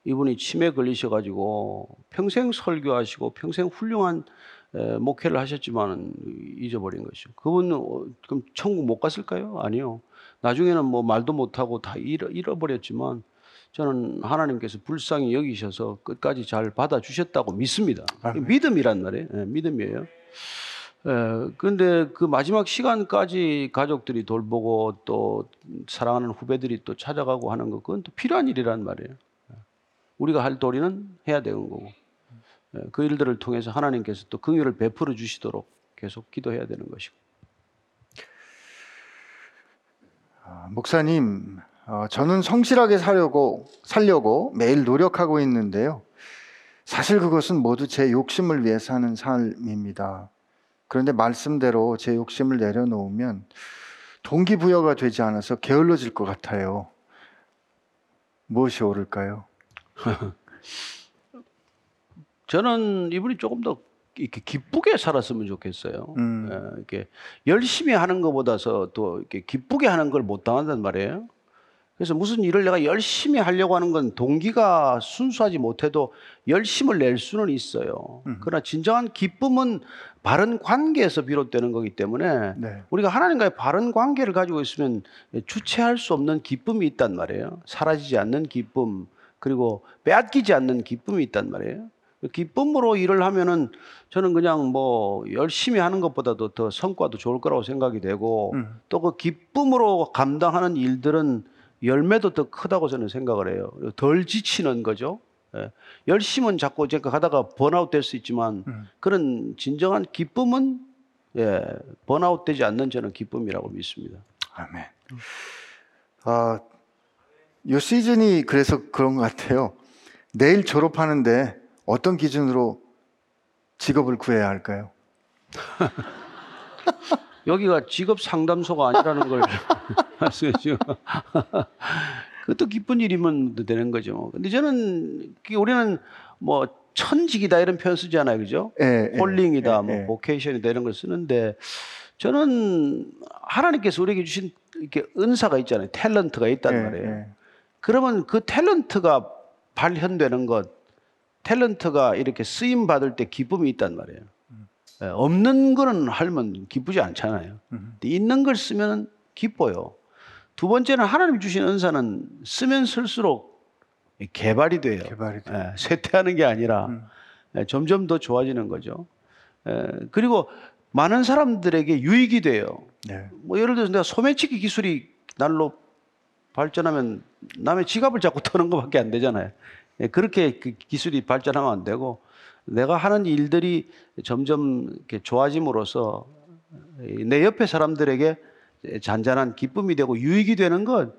이분이 치매 걸리셔가지고 평생 설교하시고 평생 훌륭한 에, 목회를 하셨지만 잊어버린 것이죠. 그분은 어, 그럼 천국 못 갔을까요? 아니요. 나중에는 뭐 말도 못하고 다 잃어, 잃어 버렸지만 저는 하나님께서 불쌍히 여기셔서 끝까지 잘 받아주셨다고 믿습니다. 아멘. 믿음이란 말이에요. 예, 믿음이에요. 예, 근데 그 마지막 시간까지 가족들이 돌보고 또 사랑하는 후배들이 또 찾아가고 하는 거 그건 또 필요한 일이란 말이에요. 예. 우리가 할 도리는 해야 되는 거고 예, 그 일들을 통해서 하나님께서 또 긍휼을 베풀어 주시도록 계속 기도해야 되는 것이고. 아, 목사님, 어, 저는 성실하게 살려고 살려고 매일 노력하고 있는데요. 사실 그것은 모두 제 욕심을 위해 사는 삶입니다. 그런데 말씀대로 제 욕심을 내려놓으면 동기부여가 되지 않아서 게을러질 것 같아요. 무엇이 옳을까요? 저는 이분이 조금 더 이렇게 기쁘게 살았으면 좋겠어요. 음. 예, 이렇게 열심히 하는 것보다서 또 이렇게 기쁘게 하는 걸 못 당한단 말이에요. 그래서 무슨 일을 내가 열심히 하려고 하는 건 동기가 순수하지 못해도 열심을 낼 수는 있어요. 그러나 진정한 기쁨은 바른 관계에서 비롯되는 거기 때문에 네. 우리가 하나님과의 바른 관계를 가지고 있으면 주체할 수 없는 기쁨이 있단 말이에요. 사라지지 않는 기쁨, 그리고 빼앗기지 않는 기쁨이 있단 말이에요. 기쁨으로 일을 하면은 저는 그냥 뭐 열심히 하는 것보다도 더 성과도 좋을 거라고 생각이 되고 음. 또그 기쁨으로 감당하는 일들은 열매도 더 크다고 저는 생각을 해요. 덜 지치는 거죠. 예. 열심은 자꾸 제가 하다가 번아웃 될 수 있지만 음. 그런 진정한 기쁨은 예, 번아웃 되지 않는 저는 기쁨이라고 믿습니다. 아멘. 아, 요 시즌이 그래서 그런 것 같아요. 내일 졸업하는데 어떤 기준으로 직업을 구해야 할까요? 여기가 직업 상담소가 아니라는 걸 말씀해 주죠. 그것도 기쁜 일이면 되는 거죠. 근데 저는 우리는 뭐 천직이다 이런 표현 쓰지 않아요, 그죠? 예, 예, 홀링이다, 예, 뭐 예. 보케이션이다 이런 걸 쓰는데 저는 하나님께서 우리에게 주신 이렇게 은사가 있잖아요, 탤런트가 있단 예, 말이에요. 예. 그러면 그 탤런트가 발현되는 것, 탤런트가 이렇게 쓰임 받을 때 기쁨이 있단 말이에요. 예, 없는 거는 하면 기쁘지 않잖아요. 있는 걸 쓰면 기뻐요. 두 번째는 하나님 주신 은사는 쓰면 쓸수록 개발이 돼요. 개발이 돼. 예, 쇠퇴하는 게 아니라 음. 예, 점점 더 좋아지는 거죠. 예, 그리고 많은 사람들에게 유익이 돼요. 네. 뭐 예를 들어서 내가 소매치기 기술이 날로 발전하면 남의 지갑을 자꾸 터는 것밖에 안 되잖아요. 예, 그렇게 그 기술이 발전하면 안 되고 내가 하는 일들이 점점 좋아짐으로써 내 옆에 사람들에게 잔잔한 기쁨이 되고 유익이 되는 것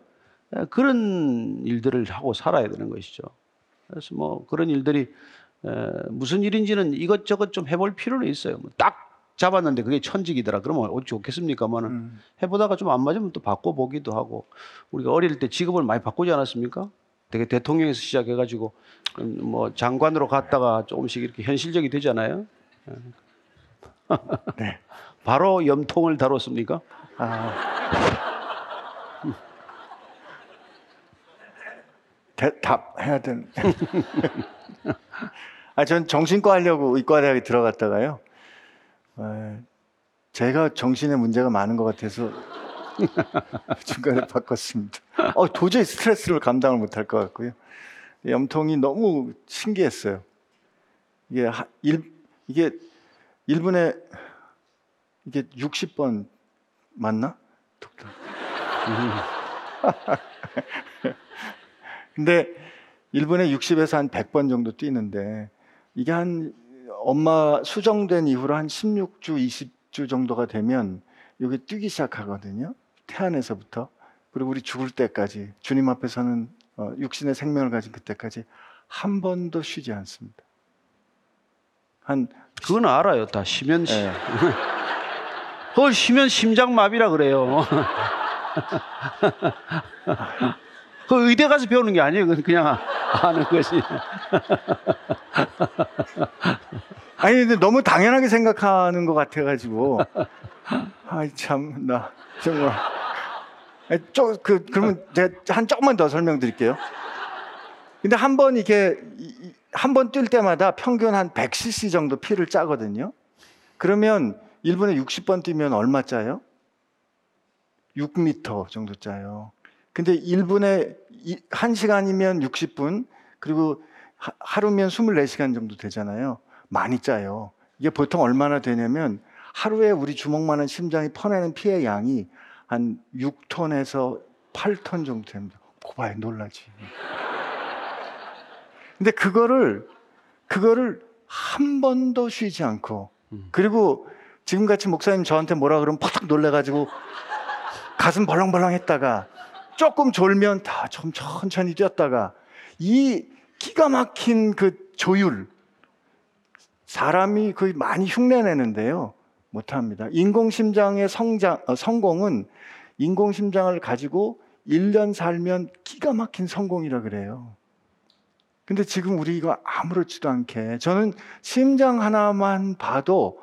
예, 그런 일들을 하고 살아야 되는 것이죠. 그래서 뭐 그런 일들이 에, 무슨 일인지는 이것저것 좀 해볼 필요는 있어요. 뭐딱 잡았는데 그게 천직이더라. 그러면 어찌 좋겠습니까만은 음. 해보다가 좀 안 맞으면 또 바꿔보기도 하고 우리가 어릴 때 직업을 많이 바꾸지 않았습니까? 되게 대통령에서 시작해가지고 음, 뭐 장관으로 갔다가 조금씩 이렇게 현실적이 되잖아요. 예. 네. 바로 염통을 다뤘습니까? 아. 대, 답해야 되는. 아, 전 정신과 하려고 의과대학에 들어갔다가요. 에, 제가 정신에 문제가 많은 것 같아서 중간에 바꿨습니다. 어, 도저히 스트레스를 감당을 못할 것 같고요. 염통이 너무 신기했어요. 이게 하- 일, 이게 1분에 이게 60번 맞나? 근데 1분에 60에서 한 100번 정도 뛰는데 이게 한 엄마 수정된 이후로 한 16주, 20주 정도가 되면 이게 뛰기 시작하거든요. 태안에서부터 그리고 우리 죽을 때까지 주님 앞에서는 어, 육신의 생명을 가진 그때까지 한 번도 쉬지 않습니다. 한 그건 알아요. 다 쉬면 시- 예. 그걸 쉬면 심장마비라 그래요. 그 의대 가서 배우는 게 아니에요. 그건 그냥 아는 것이. 아니 근데 너무 당연하게 생각하는 것 같아가지고 아이 참 나 정말 좀그 그러면 제가 한 조금만 더 설명드릴게요. 근데 한 번 이렇게 한 번 뛸 때마다 평균 한 100cc 정도 피를 짜거든요. 그러면 1분에 60번 뛰면 얼마 짜요? 6m 정도 짜요. 근데 1분에 1시간이면 60분 그리고 하- 하루면 24시간 정도 되잖아요. 많이 짜요. 이게 보통 얼마나 되냐면 하루에 우리 주먹만한 심장이 퍼내는 피의 양이 한 6톤에서 8톤 정도 됩니다. 고봐요, 놀라지. 근데 그거를 그거를 한 번도 쉬지 않고 그리고 지금같이 목사님 저한테 뭐라 그러면 팍 놀래가지고 가슴 벌렁벌렁 했다가 조금 졸면 다 좀 천천히 뛰었다가 이 기가 막힌 그 조율 사람이 거의 많이 흉내내는데요 못합니다 인공심장의 성장, 어, 성공은 인공심장을 가지고 1년 살면 기가 막힌 성공이라 그래요 근데 지금 우리가 아무렇지도 않게 저는 심장 하나만 봐도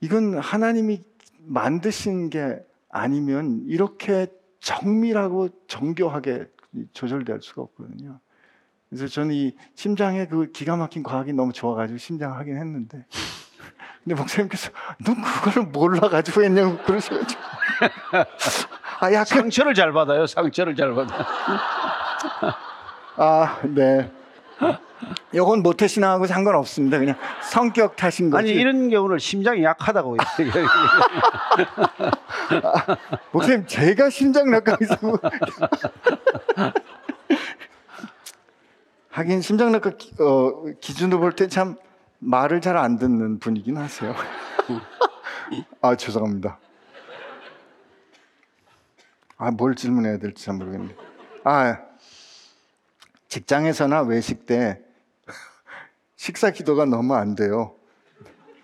이건 하나님이 만드신 게 아니면 이렇게 정밀하고 정교하게 조절될 수가 없거든요. 그래서 저는 이 심장의 그 기가 막힌 과학이 너무 좋아가지고 심장 하긴 했는데. 근데 목사님께서 너 그걸 몰라가지고 했냐고 그러셔가지고. 아, 약간. 상처를 잘 받아요. 상처를 잘 받아. 아, 네. 이건 모태 신앙하고 상관없습니다. 그냥 성격 탓인 거지. 아니 이런 경우는 심장이 약하다고 목사님 제가 심장내과 있고 하긴 심장내과 기, 어, 기준으로 볼 때 참 말을 잘 안 듣는 분이긴 하세요. 아 죄송합니다. 아 뭘 질문해야 될지 잘 모르겠네. 아 직장에서나 외식 때 식사 기도가 너무 안 돼요.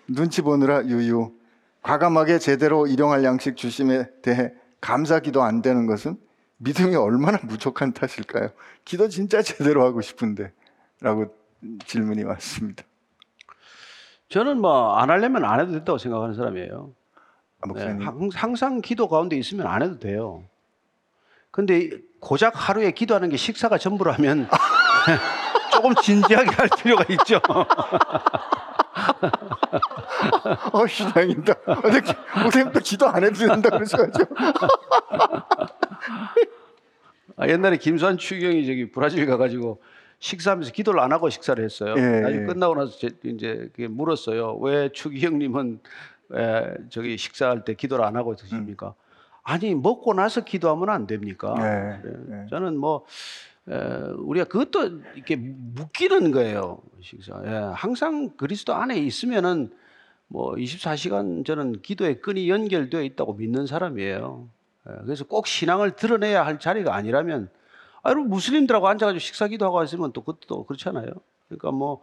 눈치 보느라 유유. 과감하게 제대로 일용할 양식 주심에 대해 감사 기도 안 되는 것은 믿음이 얼마나 부족한 탓일까요? 기도 진짜 제대로 하고 싶은데 라고 질문이 왔습니다. 저는 뭐 안 하려면 안 해도 된다고 생각하는 사람이에요. 아, 네, 목사님. 항- 항상 기도 가운데 있으면 안 해도 돼요. 근데 고작 하루에 기도하는 게 식사가 전부라면 조금 진지하게 할 필요가 있죠. 어, 신앙이다. 어떻게 목사님 또 기도 안 해도 된다 그러셔가지고. 아, 옛날에 김수환 추경이 저기 브라질 가가지고 식사하면서 기도를 안 하고 식사를 했어요. 예, 나중에 예. 끝나고 나서 제- 이제 물었어요. 왜 추기 형님은 에, 저기 식사할 때 기도를 안 하고 드십니까? 아니 먹고 나서 기도하면 안 됩니까? 네, 그래. 네. 저는 뭐 에, 우리가 그것도 이렇게 묶이는 거예요. 식사. 예, 항상 그리스도 안에 있으면은 뭐 24시간 저는 기도의 끈이 연결되어 있다고 믿는 사람이에요. 예, 그래서 꼭 신앙을 드러내야 할 자리가 아니라면 아, 여러분 무슬림들하고 앉아가지고 식사 기도하고 있으면 또 그것도 그렇잖아요. 그러니까 뭐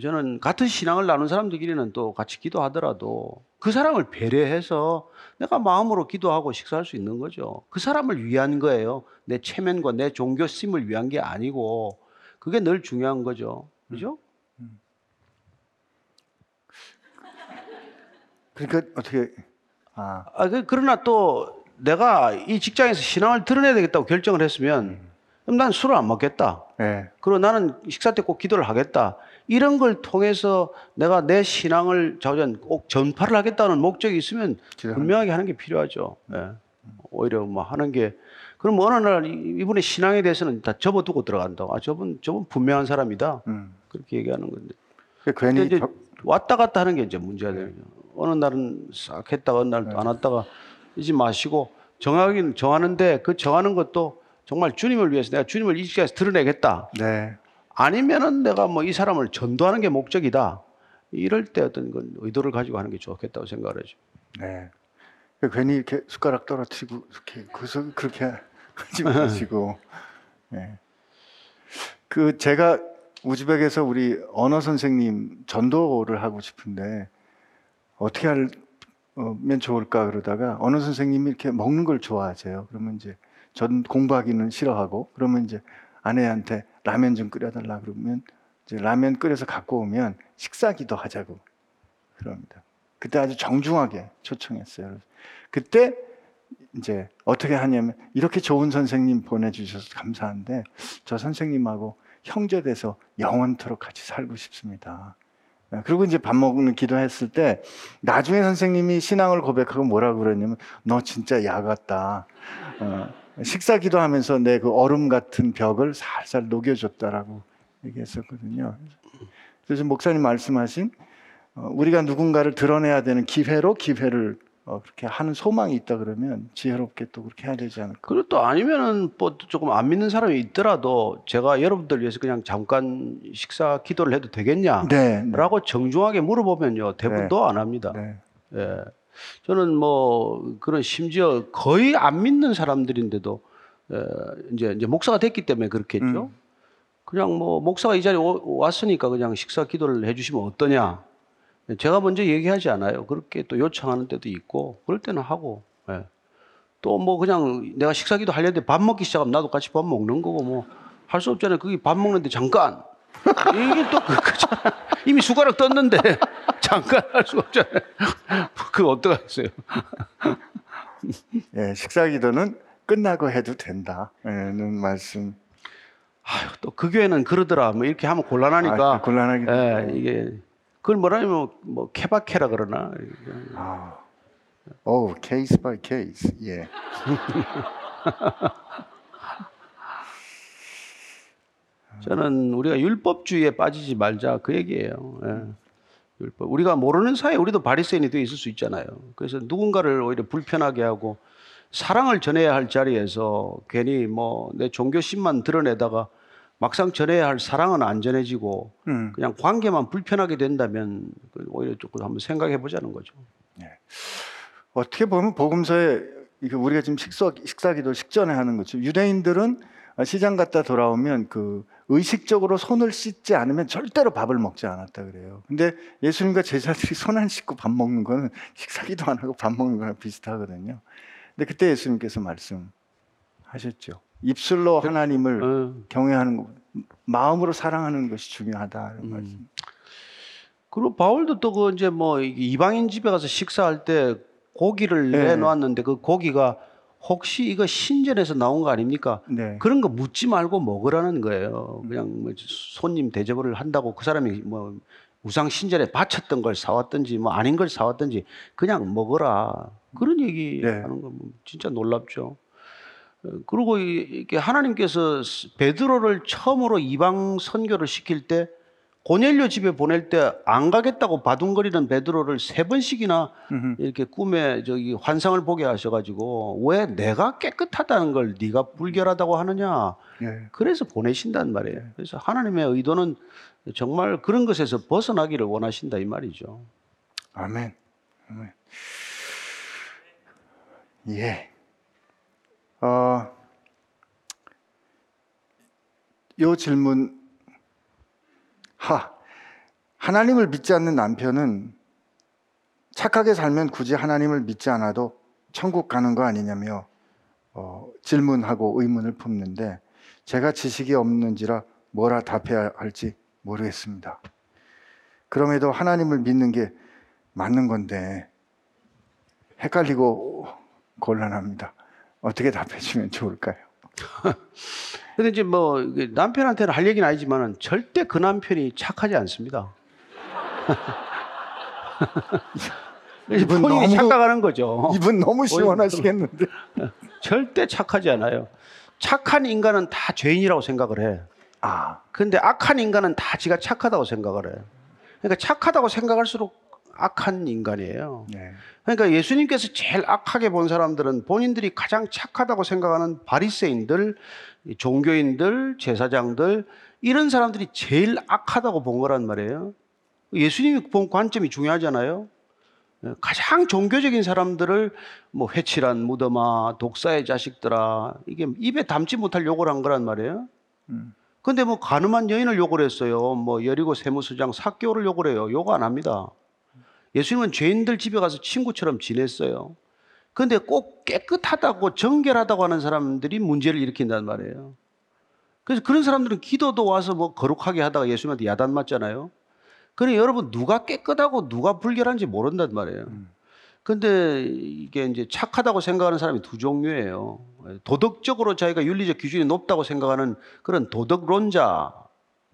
저는 같은 신앙을 나눈 사람들끼리는 또 같이 기도하더라도 그 사람을 배려해서 내가 마음으로 기도하고 식사할 수 있는 거죠. 그 사람을 위한 거예요. 내 체면과 내 종교심을 위한 게 아니고 그게 늘 중요한 거죠. 그죠? 그러니까 어떻게 아, 아, 그- 그러나 또 내가 이 직장에서 신앙을 드러내야 되겠다고 결정을 했으면 그럼 난 술을 안 먹겠다. 예. 그리고 나는 식사 때 꼭 기도를 하겠다. 이런 걸 통해서 내가 내 신앙을 자전 꼭 전파를 하겠다는 목적이 있으면 분명하게 하는 게 필요하죠. 예. 오히려 뭐 하는 게 그럼 어느 날 이- 이분의 신앙에 대해서는 다 접어두고 들어간다. 아 저분 저분 분명한 사람이다. 음. 그렇게 얘기하는 건데. 그 괜히 이제 저- 왔다 갔다 하는 게 이제 문제가 되는 거죠. 어느 날은 싹 했다가 어느 날은 안 왔다가 이지 마시고 정하긴 정하는데 그 정하는 것도 정말 주님을 위해서 내가 주님을 이 시간에서 드러내겠다. 네. 아니면은 내가 뭐 이 사람을 전도하는 게 목적이다. 이럴 때 어떤 건 의도를 가지고 하는 게 좋겠다고 생각을 하죠. 네. 그 괜히 이렇게 숟가락 떨어뜨리고 이렇게 거기서 그렇게 하지 마시고. 네. 그 제가 우즈벡에서 우리 언어 선생님 전도를 하고 싶은데 어떻게 하면 좋을까 그러다가 언어 선생님이 이렇게 먹는 걸 좋아하세요. 그러면 이제 전 공부하기는 싫어하고 그러면 이제 아내한테 라면 좀 끓여달라 그러면 이제 라면 끓여서 갖고 오면 식사기도 하자고 그럽니다. 그때 아주 정중하게 초청했어요. 그때 이제 어떻게 하냐면 이렇게 좋은 선생님 보내주셔서 감사한데 저 선생님하고 형제 돼서 영원토록 같이 살고 싶습니다. 네, 그리고 이제 밥 먹는 기도했을 때 나중에 선생님이 신앙을 고백하고 뭐라고 그러냐면 너 진짜 야 같다. 어, 식사 기도하면서 내 그 얼음 같은 벽을 살살 녹여줬다라고 얘기했었거든요. 그래서 목사님 말씀하신 어, 우리가 누군가를 드러내야 되는 기회로 기회를 어, 그렇게 하는 소망이 있다 그러면 지혜롭게 또 그렇게 해야 되지 않을까. 그리고 또 아니면은 뭐 조금 안 믿는 사람이 있더라도 제가 여러분들 위해서 그냥 잠깐 식사 기도를 해도 되겠냐? 네, 네, 라고 정중하게 물어보면요. 대부분 네. 도안 합니다. 네. 예. 저는 뭐 그런 심지어 거의 안 믿는 사람들인데도 에, 이제 이제 목사가 됐기 때문에 그렇겠죠. 음. 그냥 뭐 목사가 이 자리에 오- 왔으니까 그냥 식사 기도를 해주시면 어떠냐. 제가 먼저 얘기하지 않아요. 그렇게 또 요청하는 때도 있고 그럴 때는 하고. 또뭐 그냥 내가 식사 기도 하려는데 밥 먹기 시작하면 나도 같이 밥 먹는 거고 뭐 할 수 없잖아요. 그게 밥 먹는데 잠깐 이게 또 그- 그잖아. 이미 숟가락 떴는데 잠깐 할수 없잖아요. 그거 어떡하겠어요. 예, 식사 기도는 끝나고 해도 된다는 말씀. 아유, 또 그 교회는 그러더라. 뭐 이렇게 하면 아, 곤란하니까. 곤란하게. 예, 이게 그걸 뭐라 하면 뭐 케바케라 그러나. 아, 오, case by case. 예. 저는 우리가 율법주의에 빠지지 말자 그 얘기예요. 예. 율법. 우리가 모르는 사이에 우리도 바리새인이 되어 있을 수 있잖아요. 그래서 누군가를 오히려 불편하게 하고 사랑을 전해야 할 자리에서 괜히 뭐 내 종교심만 드러내다가 막상 전해야 할 사랑은 안 전해지고 음. 그냥 관계만 불편하게 된다면 그 오히려 조금 한번 생각해 보자는 거죠. 어떻게 보면 복음서에 우리가 지금 식사 식사기도 식전에 하는 거죠. 유대인들은 시장 갔다 돌아오면 그 의식적으로 손을 씻지 않으면 절대로 밥을 먹지 않았다 그래요. 근데 예수님과 제자들이 손 안 씻고 밥 먹는 거는 식사기도 안 하고 밥 먹는 거랑 비슷하거든요. 근데 그때 예수님께서 말씀하셨죠. 입술로 하나님을 어, 경외하는 것, 마음으로 사랑하는 것이 중요하다. 이런 말씀. 그리고 바울도 또 그 이제 뭐 이방인 집에 가서 식사할 때 고기를 네. 내놓았는데 그 고기가 혹시 이거 신전에서 나온 거 아닙니까? 네. 그런 거 묻지 말고 먹으라는 거예요. 그냥 뭐 손님 대접을 한다고 그 사람이 뭐 우상 신전에 바쳤던 걸 사왔든지 뭐 아닌 걸 사왔든지 그냥 먹어라. 그런 얘기 네. 하는 거 진짜 놀랍죠. 어, 그리고 이- 이게 하나님께서 베드로를 처음으로 이방 선교를 시킬 때 고넬료 집에 보낼 때 안 가겠다고 바둥거리는 베드로를 세 번씩이나 음흠. 이렇게 꿈에 저기 환상을 보게 하셔가지고 왜 내가 깨끗하다는 걸 네가 불결하다고 하느냐 예. 그래서 보내신단 말이에요. 그래서 하나님의 의도는 정말 그런 것에서 벗어나기를 원하신다 이 말이죠. 아멘. 아멘. 예. 어, 요 질문, 하, 하나님을 믿지 않는 남편은 착하게 살면 굳이 하나님을 믿지 않아도 천국 가는 거 아니냐며 어, 질문하고 의문을 품는데 제가 지식이 없는지라 뭐라 답해야 할지 모르겠습니다. 그럼에도 하나님을 믿는 게 맞는 건데 헷갈리고 곤란합니다. 어떻게 답해주면 좋을까요? 근데 이제 뭐 남편한테는 할 얘기는 아니지만은 절대 그 남편이 착하지 않습니다. 이분 본인이 너무- 착각하는 거죠. 이분 너무 시원하시겠는데. 절대 착하지 않아요. 착한 인간은 다 죄인이라고 생각을 해. 아, 근데 악한 인간은 다 지가 착하다고 생각을 해요. 그러니까 착하다고 생각할수록 악한 인간이에요. 네. 그러니까 예수님께서 제일 악하게 본 사람들은 본인들이 가장 착하다고 생각하는 바리새인들, 종교인들, 제사장들 이런 사람들이 제일 악하다고 본 거란 말이에요. 예수님이 본 관점이 중요하잖아요. 가장 종교적인 사람들을 뭐 회칠한 무덤아, 독사의 자식들아 이게 입에 담지 못할 욕을 한 거란 말이에요. 음. 근데 뭐 가늠한 여인을 욕을 했어요. 뭐 여리고 세무수장 사개오를 욕을 해요. 욕 안 합니다. 예수님은 죄인들 집에 가서 친구처럼 지냈어요. 근데 꼭 깨끗하다고 정결하다고 하는 사람들이 문제를 일으킨단 말이에요. 그래서 그런 사람들은 기도도 와서 뭐 거룩하게 하다가 예수님한테 야단 맞잖아요. 그래 여러분 누가 깨끗하고 누가 불결한지 모른단 말이에요. 근데 이게 이제 착하다고 생각하는 사람이 두 종류예요. 도덕적으로 자기가 윤리적 기준이 높다고 생각하는 그런 도덕론자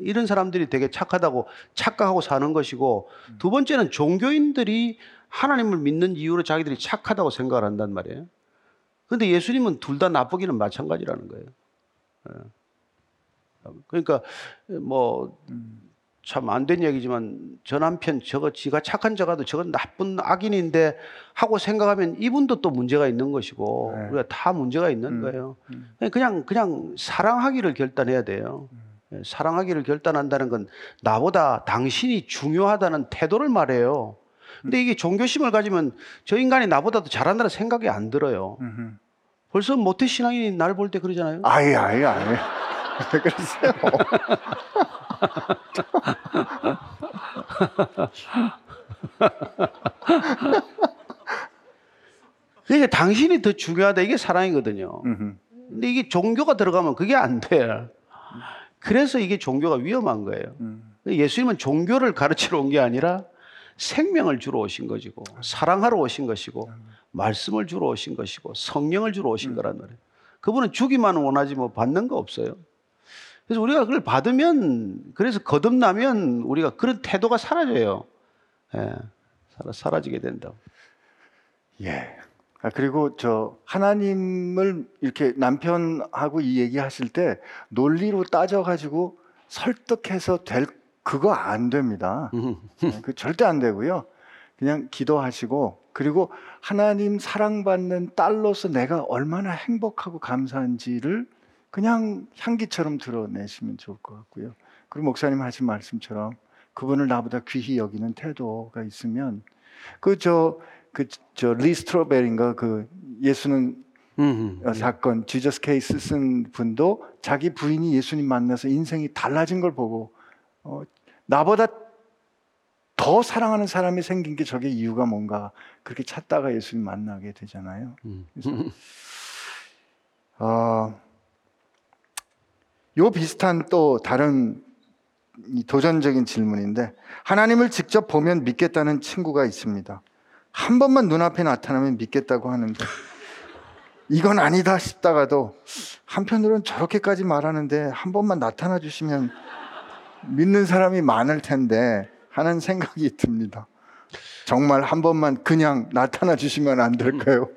이런 사람들이 되게 착하다고 착각하고 사는 것이고 두 번째는 종교인들이 하나님을 믿는 이유로 자기들이 착하다고 생각을 한단 말이에요. 근데 예수님은 둘 다 나쁘기는 마찬가지라는 거예요. 예. 그러니까 뭐 참 안 된 얘기지만 저 남편 저거 지가 착한 저가도 저건 나쁜 악인인데 하고 생각하면 이분도 또 문제가 있는 것이고 네. 우리가 다 문제가 있는 거예요. 그냥 그냥 사랑하기를 결단해야 돼요. 예, 사랑하기를 결단한다는 건 나보다 당신이 중요하다는 태도를 말해요. 근데 이게 종교심을 가지면 저 인간이 나보다도 잘한다는 생각이 안 들어요. 음흠. 벌써 모태 신앙인이 날 볼 때 그러잖아요. 아예 아예 아예. 왜 그러세요? 그러니까 당신이 더 중요하다 이게 사랑이거든요. 음흠. 근데 이게 종교가 들어가면 그게 안 돼. 그래서 이게 종교가 위험한 거예요. 음. 예수님은 종교를 가르치러 온 게 아니라 생명을 주러 오신 것이고 사랑하러 오신 것이고 말씀을 주러 오신 것이고 성령을 주러 오신 거란 말이에요. 그분은 주기만 원하지 뭐 받는 거 없어요. 그래서 우리가 그걸 받으면 그래서 거듭나면 우리가 그런 태도가 사라져요. 예, 사라, 사라지게 된다고. 예. 아, 그리고 저 하나님을 이렇게 남편하고 이 얘기하실 때 논리로 따져가지고 설득해서 될 그거 안 됩니다. 네, 그 절대 안 되고요. 그냥 기도하시고 그리고 하나님 사랑받는 딸로서 내가 얼마나 행복하고 감사한지를 그냥 향기처럼 드러내시면 좋을 것 같고요. 그리고 목사님 하신 말씀처럼 그분을 나보다 귀히 여기는 태도가 있으면 그저 그 저 리스트로벨인가 그 예수는 음, 어, 사건 지저스 케이스 쓴 분도 자기 부인이 예수님 만나서 인생이 달라진 걸 보고 어, 나보다 더 사랑하는 사람이 생긴 게 저게 이유가 뭔가 그렇게 찾다가 예수님 만나게 되잖아요. 음. 어, 요 비슷한 또 다른 이 도전적인 질문인데 하나님을 직접 보면 믿겠다는 친구가 있습니다. 한 번만 눈앞에 나타나면 믿겠다고 하는데 이건 아니다 싶다가도 한편으로는 저렇게까지 말하는데 한 번만 나타나 주시면 믿는 사람이 많을 텐데 하는 생각이 듭니다. 정말 한 번만 그냥 나타나 주시면 안 될까요?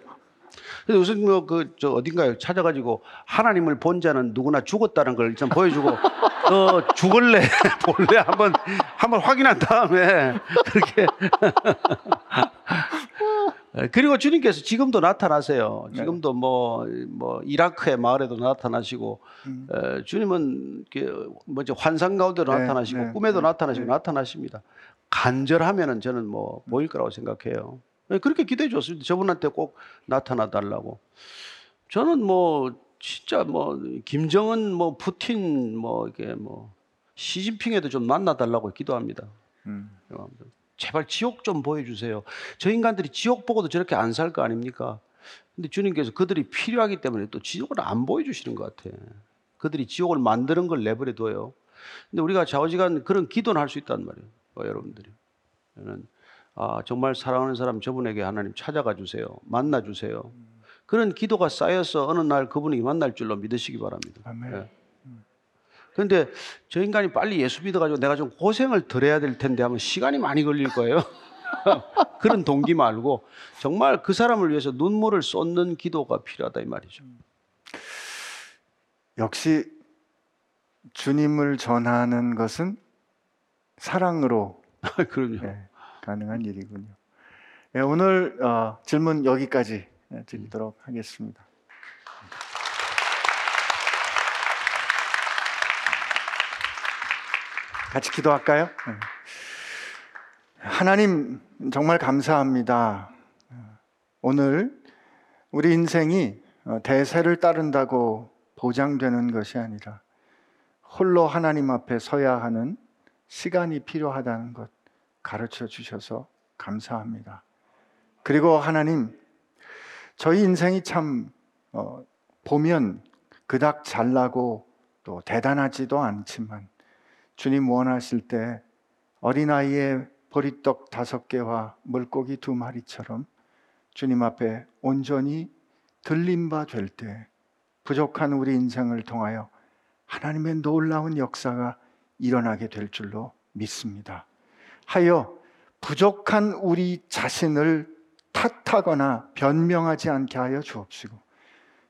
그래서 무슨 뭐그저 어딘가에 찾아가지고 하나님을 본 자는 누구나 죽었다는 걸 일단 보여주고 어 죽을래 볼래 한번 한번 확인한 다음에 그렇게 그리고 주님께서 지금도 나타나세요. 지금도 뭐 뭐 이라크의 마을에도 나타나시고 음. 에, 주님은 그 뭐지 환상 가운데도 네, 나타나시고 네, 꿈에도 네, 나타나시고 네. 나타나십니다. 간절하면은 저는 뭐 보일 거라고 생각해요. 네, 그렇게 기도해 줬습니다. 저분한테 꼭 나타나 달라고. 저는 뭐 진짜 뭐 김정은 뭐 푸틴 뭐 이게 뭐 시진핑에도 좀 만나 달라고 기도합니다. 음. 제발 지옥 좀 보여주세요. 저 인간들이 지옥 보고도 저렇게 안 살 거 아닙니까? 근데 주님께서 그들이 필요하기 때문에 또 지옥을 안 보여주시는 것 같아. 그들이 지옥을 만드는 걸 내버려 둬요. 근데 우리가 좌우지간 그런 기도는 할 수 있단 말이에요. 어, 여러분들이. 저는 아, 정말 사랑하는 사람 저분에게 하나님 찾아가 주세요. 만나 주세요. 그런 기도가 쌓여서 어느 날 그분이 만날 줄로 믿으시기 바랍니다. 아멘. 예. 그런데 저 인간이 빨리 예수 믿어가지고 내가 좀 고생을 덜 해야 될 텐데 하면 시간이 많이 걸릴 거예요. 그런 동기 말고 정말 그 사람을 위해서 눈물을 쏟는 기도가 필요하다 이 말이죠. 역시 주님을 전하는 것은 사랑으로. 예, 가능한 일이군요. 예, 오늘 어, 질문 여기까지 예, 드리도록 하겠습니다. 같이 기도할까요? 예. 하나님 정말 감사합니다. 오늘 우리 인생이 어, 대세를 따른다고 보장되는 것이 아니라 홀로 하나님 앞에 서야 하는 시간이 필요하다는 것 가르쳐 주셔서 감사합니다. 그리고 하나님, 저희 인생이 참 어, 보면 그닥 잘나고 또 대단하지도 않지만 주님 원하실 때 어린아이의 보리떡 다섯 개와 물고기 두 마리처럼 주님 앞에 온전히 들림 바될 때 부족한 우리 인생을 통하여 하나님의 놀라운 역사가 일어나게 될 줄로 믿습니다. 하여 부족한 우리 자신을 탓하거나 변명하지 않게 하여 주옵시고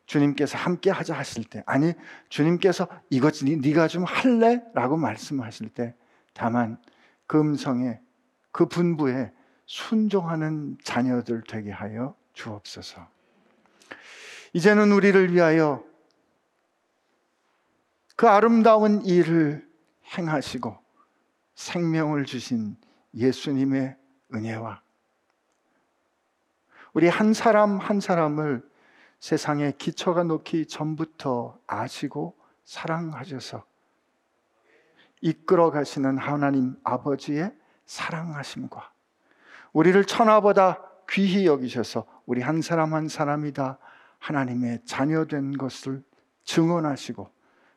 주님께서 함께 하자 하실 때 아니 주님께서 이것 네- 네가 좀 할래라고 말씀하실 때 다만 그 음성에 그 분부에 순종하는 자녀들 되게 하여 주옵소서. 이제는 우리를 위하여 그 아름다운 일을 행하시고 생명을 주신 예수님의 은혜와 우리 한 사람 한 사람을 세상에 기초가 놓기 전부터 아시고 사랑하셔서 이끌어 가시는 하나님 아버지의 사랑하심과 우리를 천하보다 귀히 여기셔서 우리 한 사람 한 사람이 다 하나님의 자녀된 것을 증언하시고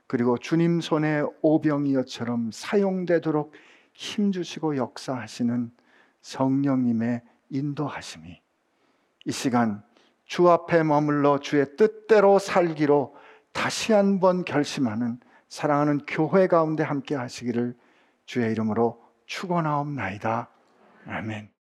그리고 주님 손에 오병이어처럼 사용되도록 힘주시고 역사하시는 성령님의 인도하심이 이 시간 주 앞에 머물러 주의 뜻대로 살기로 다시 한번 결심하는 사랑하는 교회 가운데 함께 하시기를 주의 이름으로 축원하옵나이다. 아멘.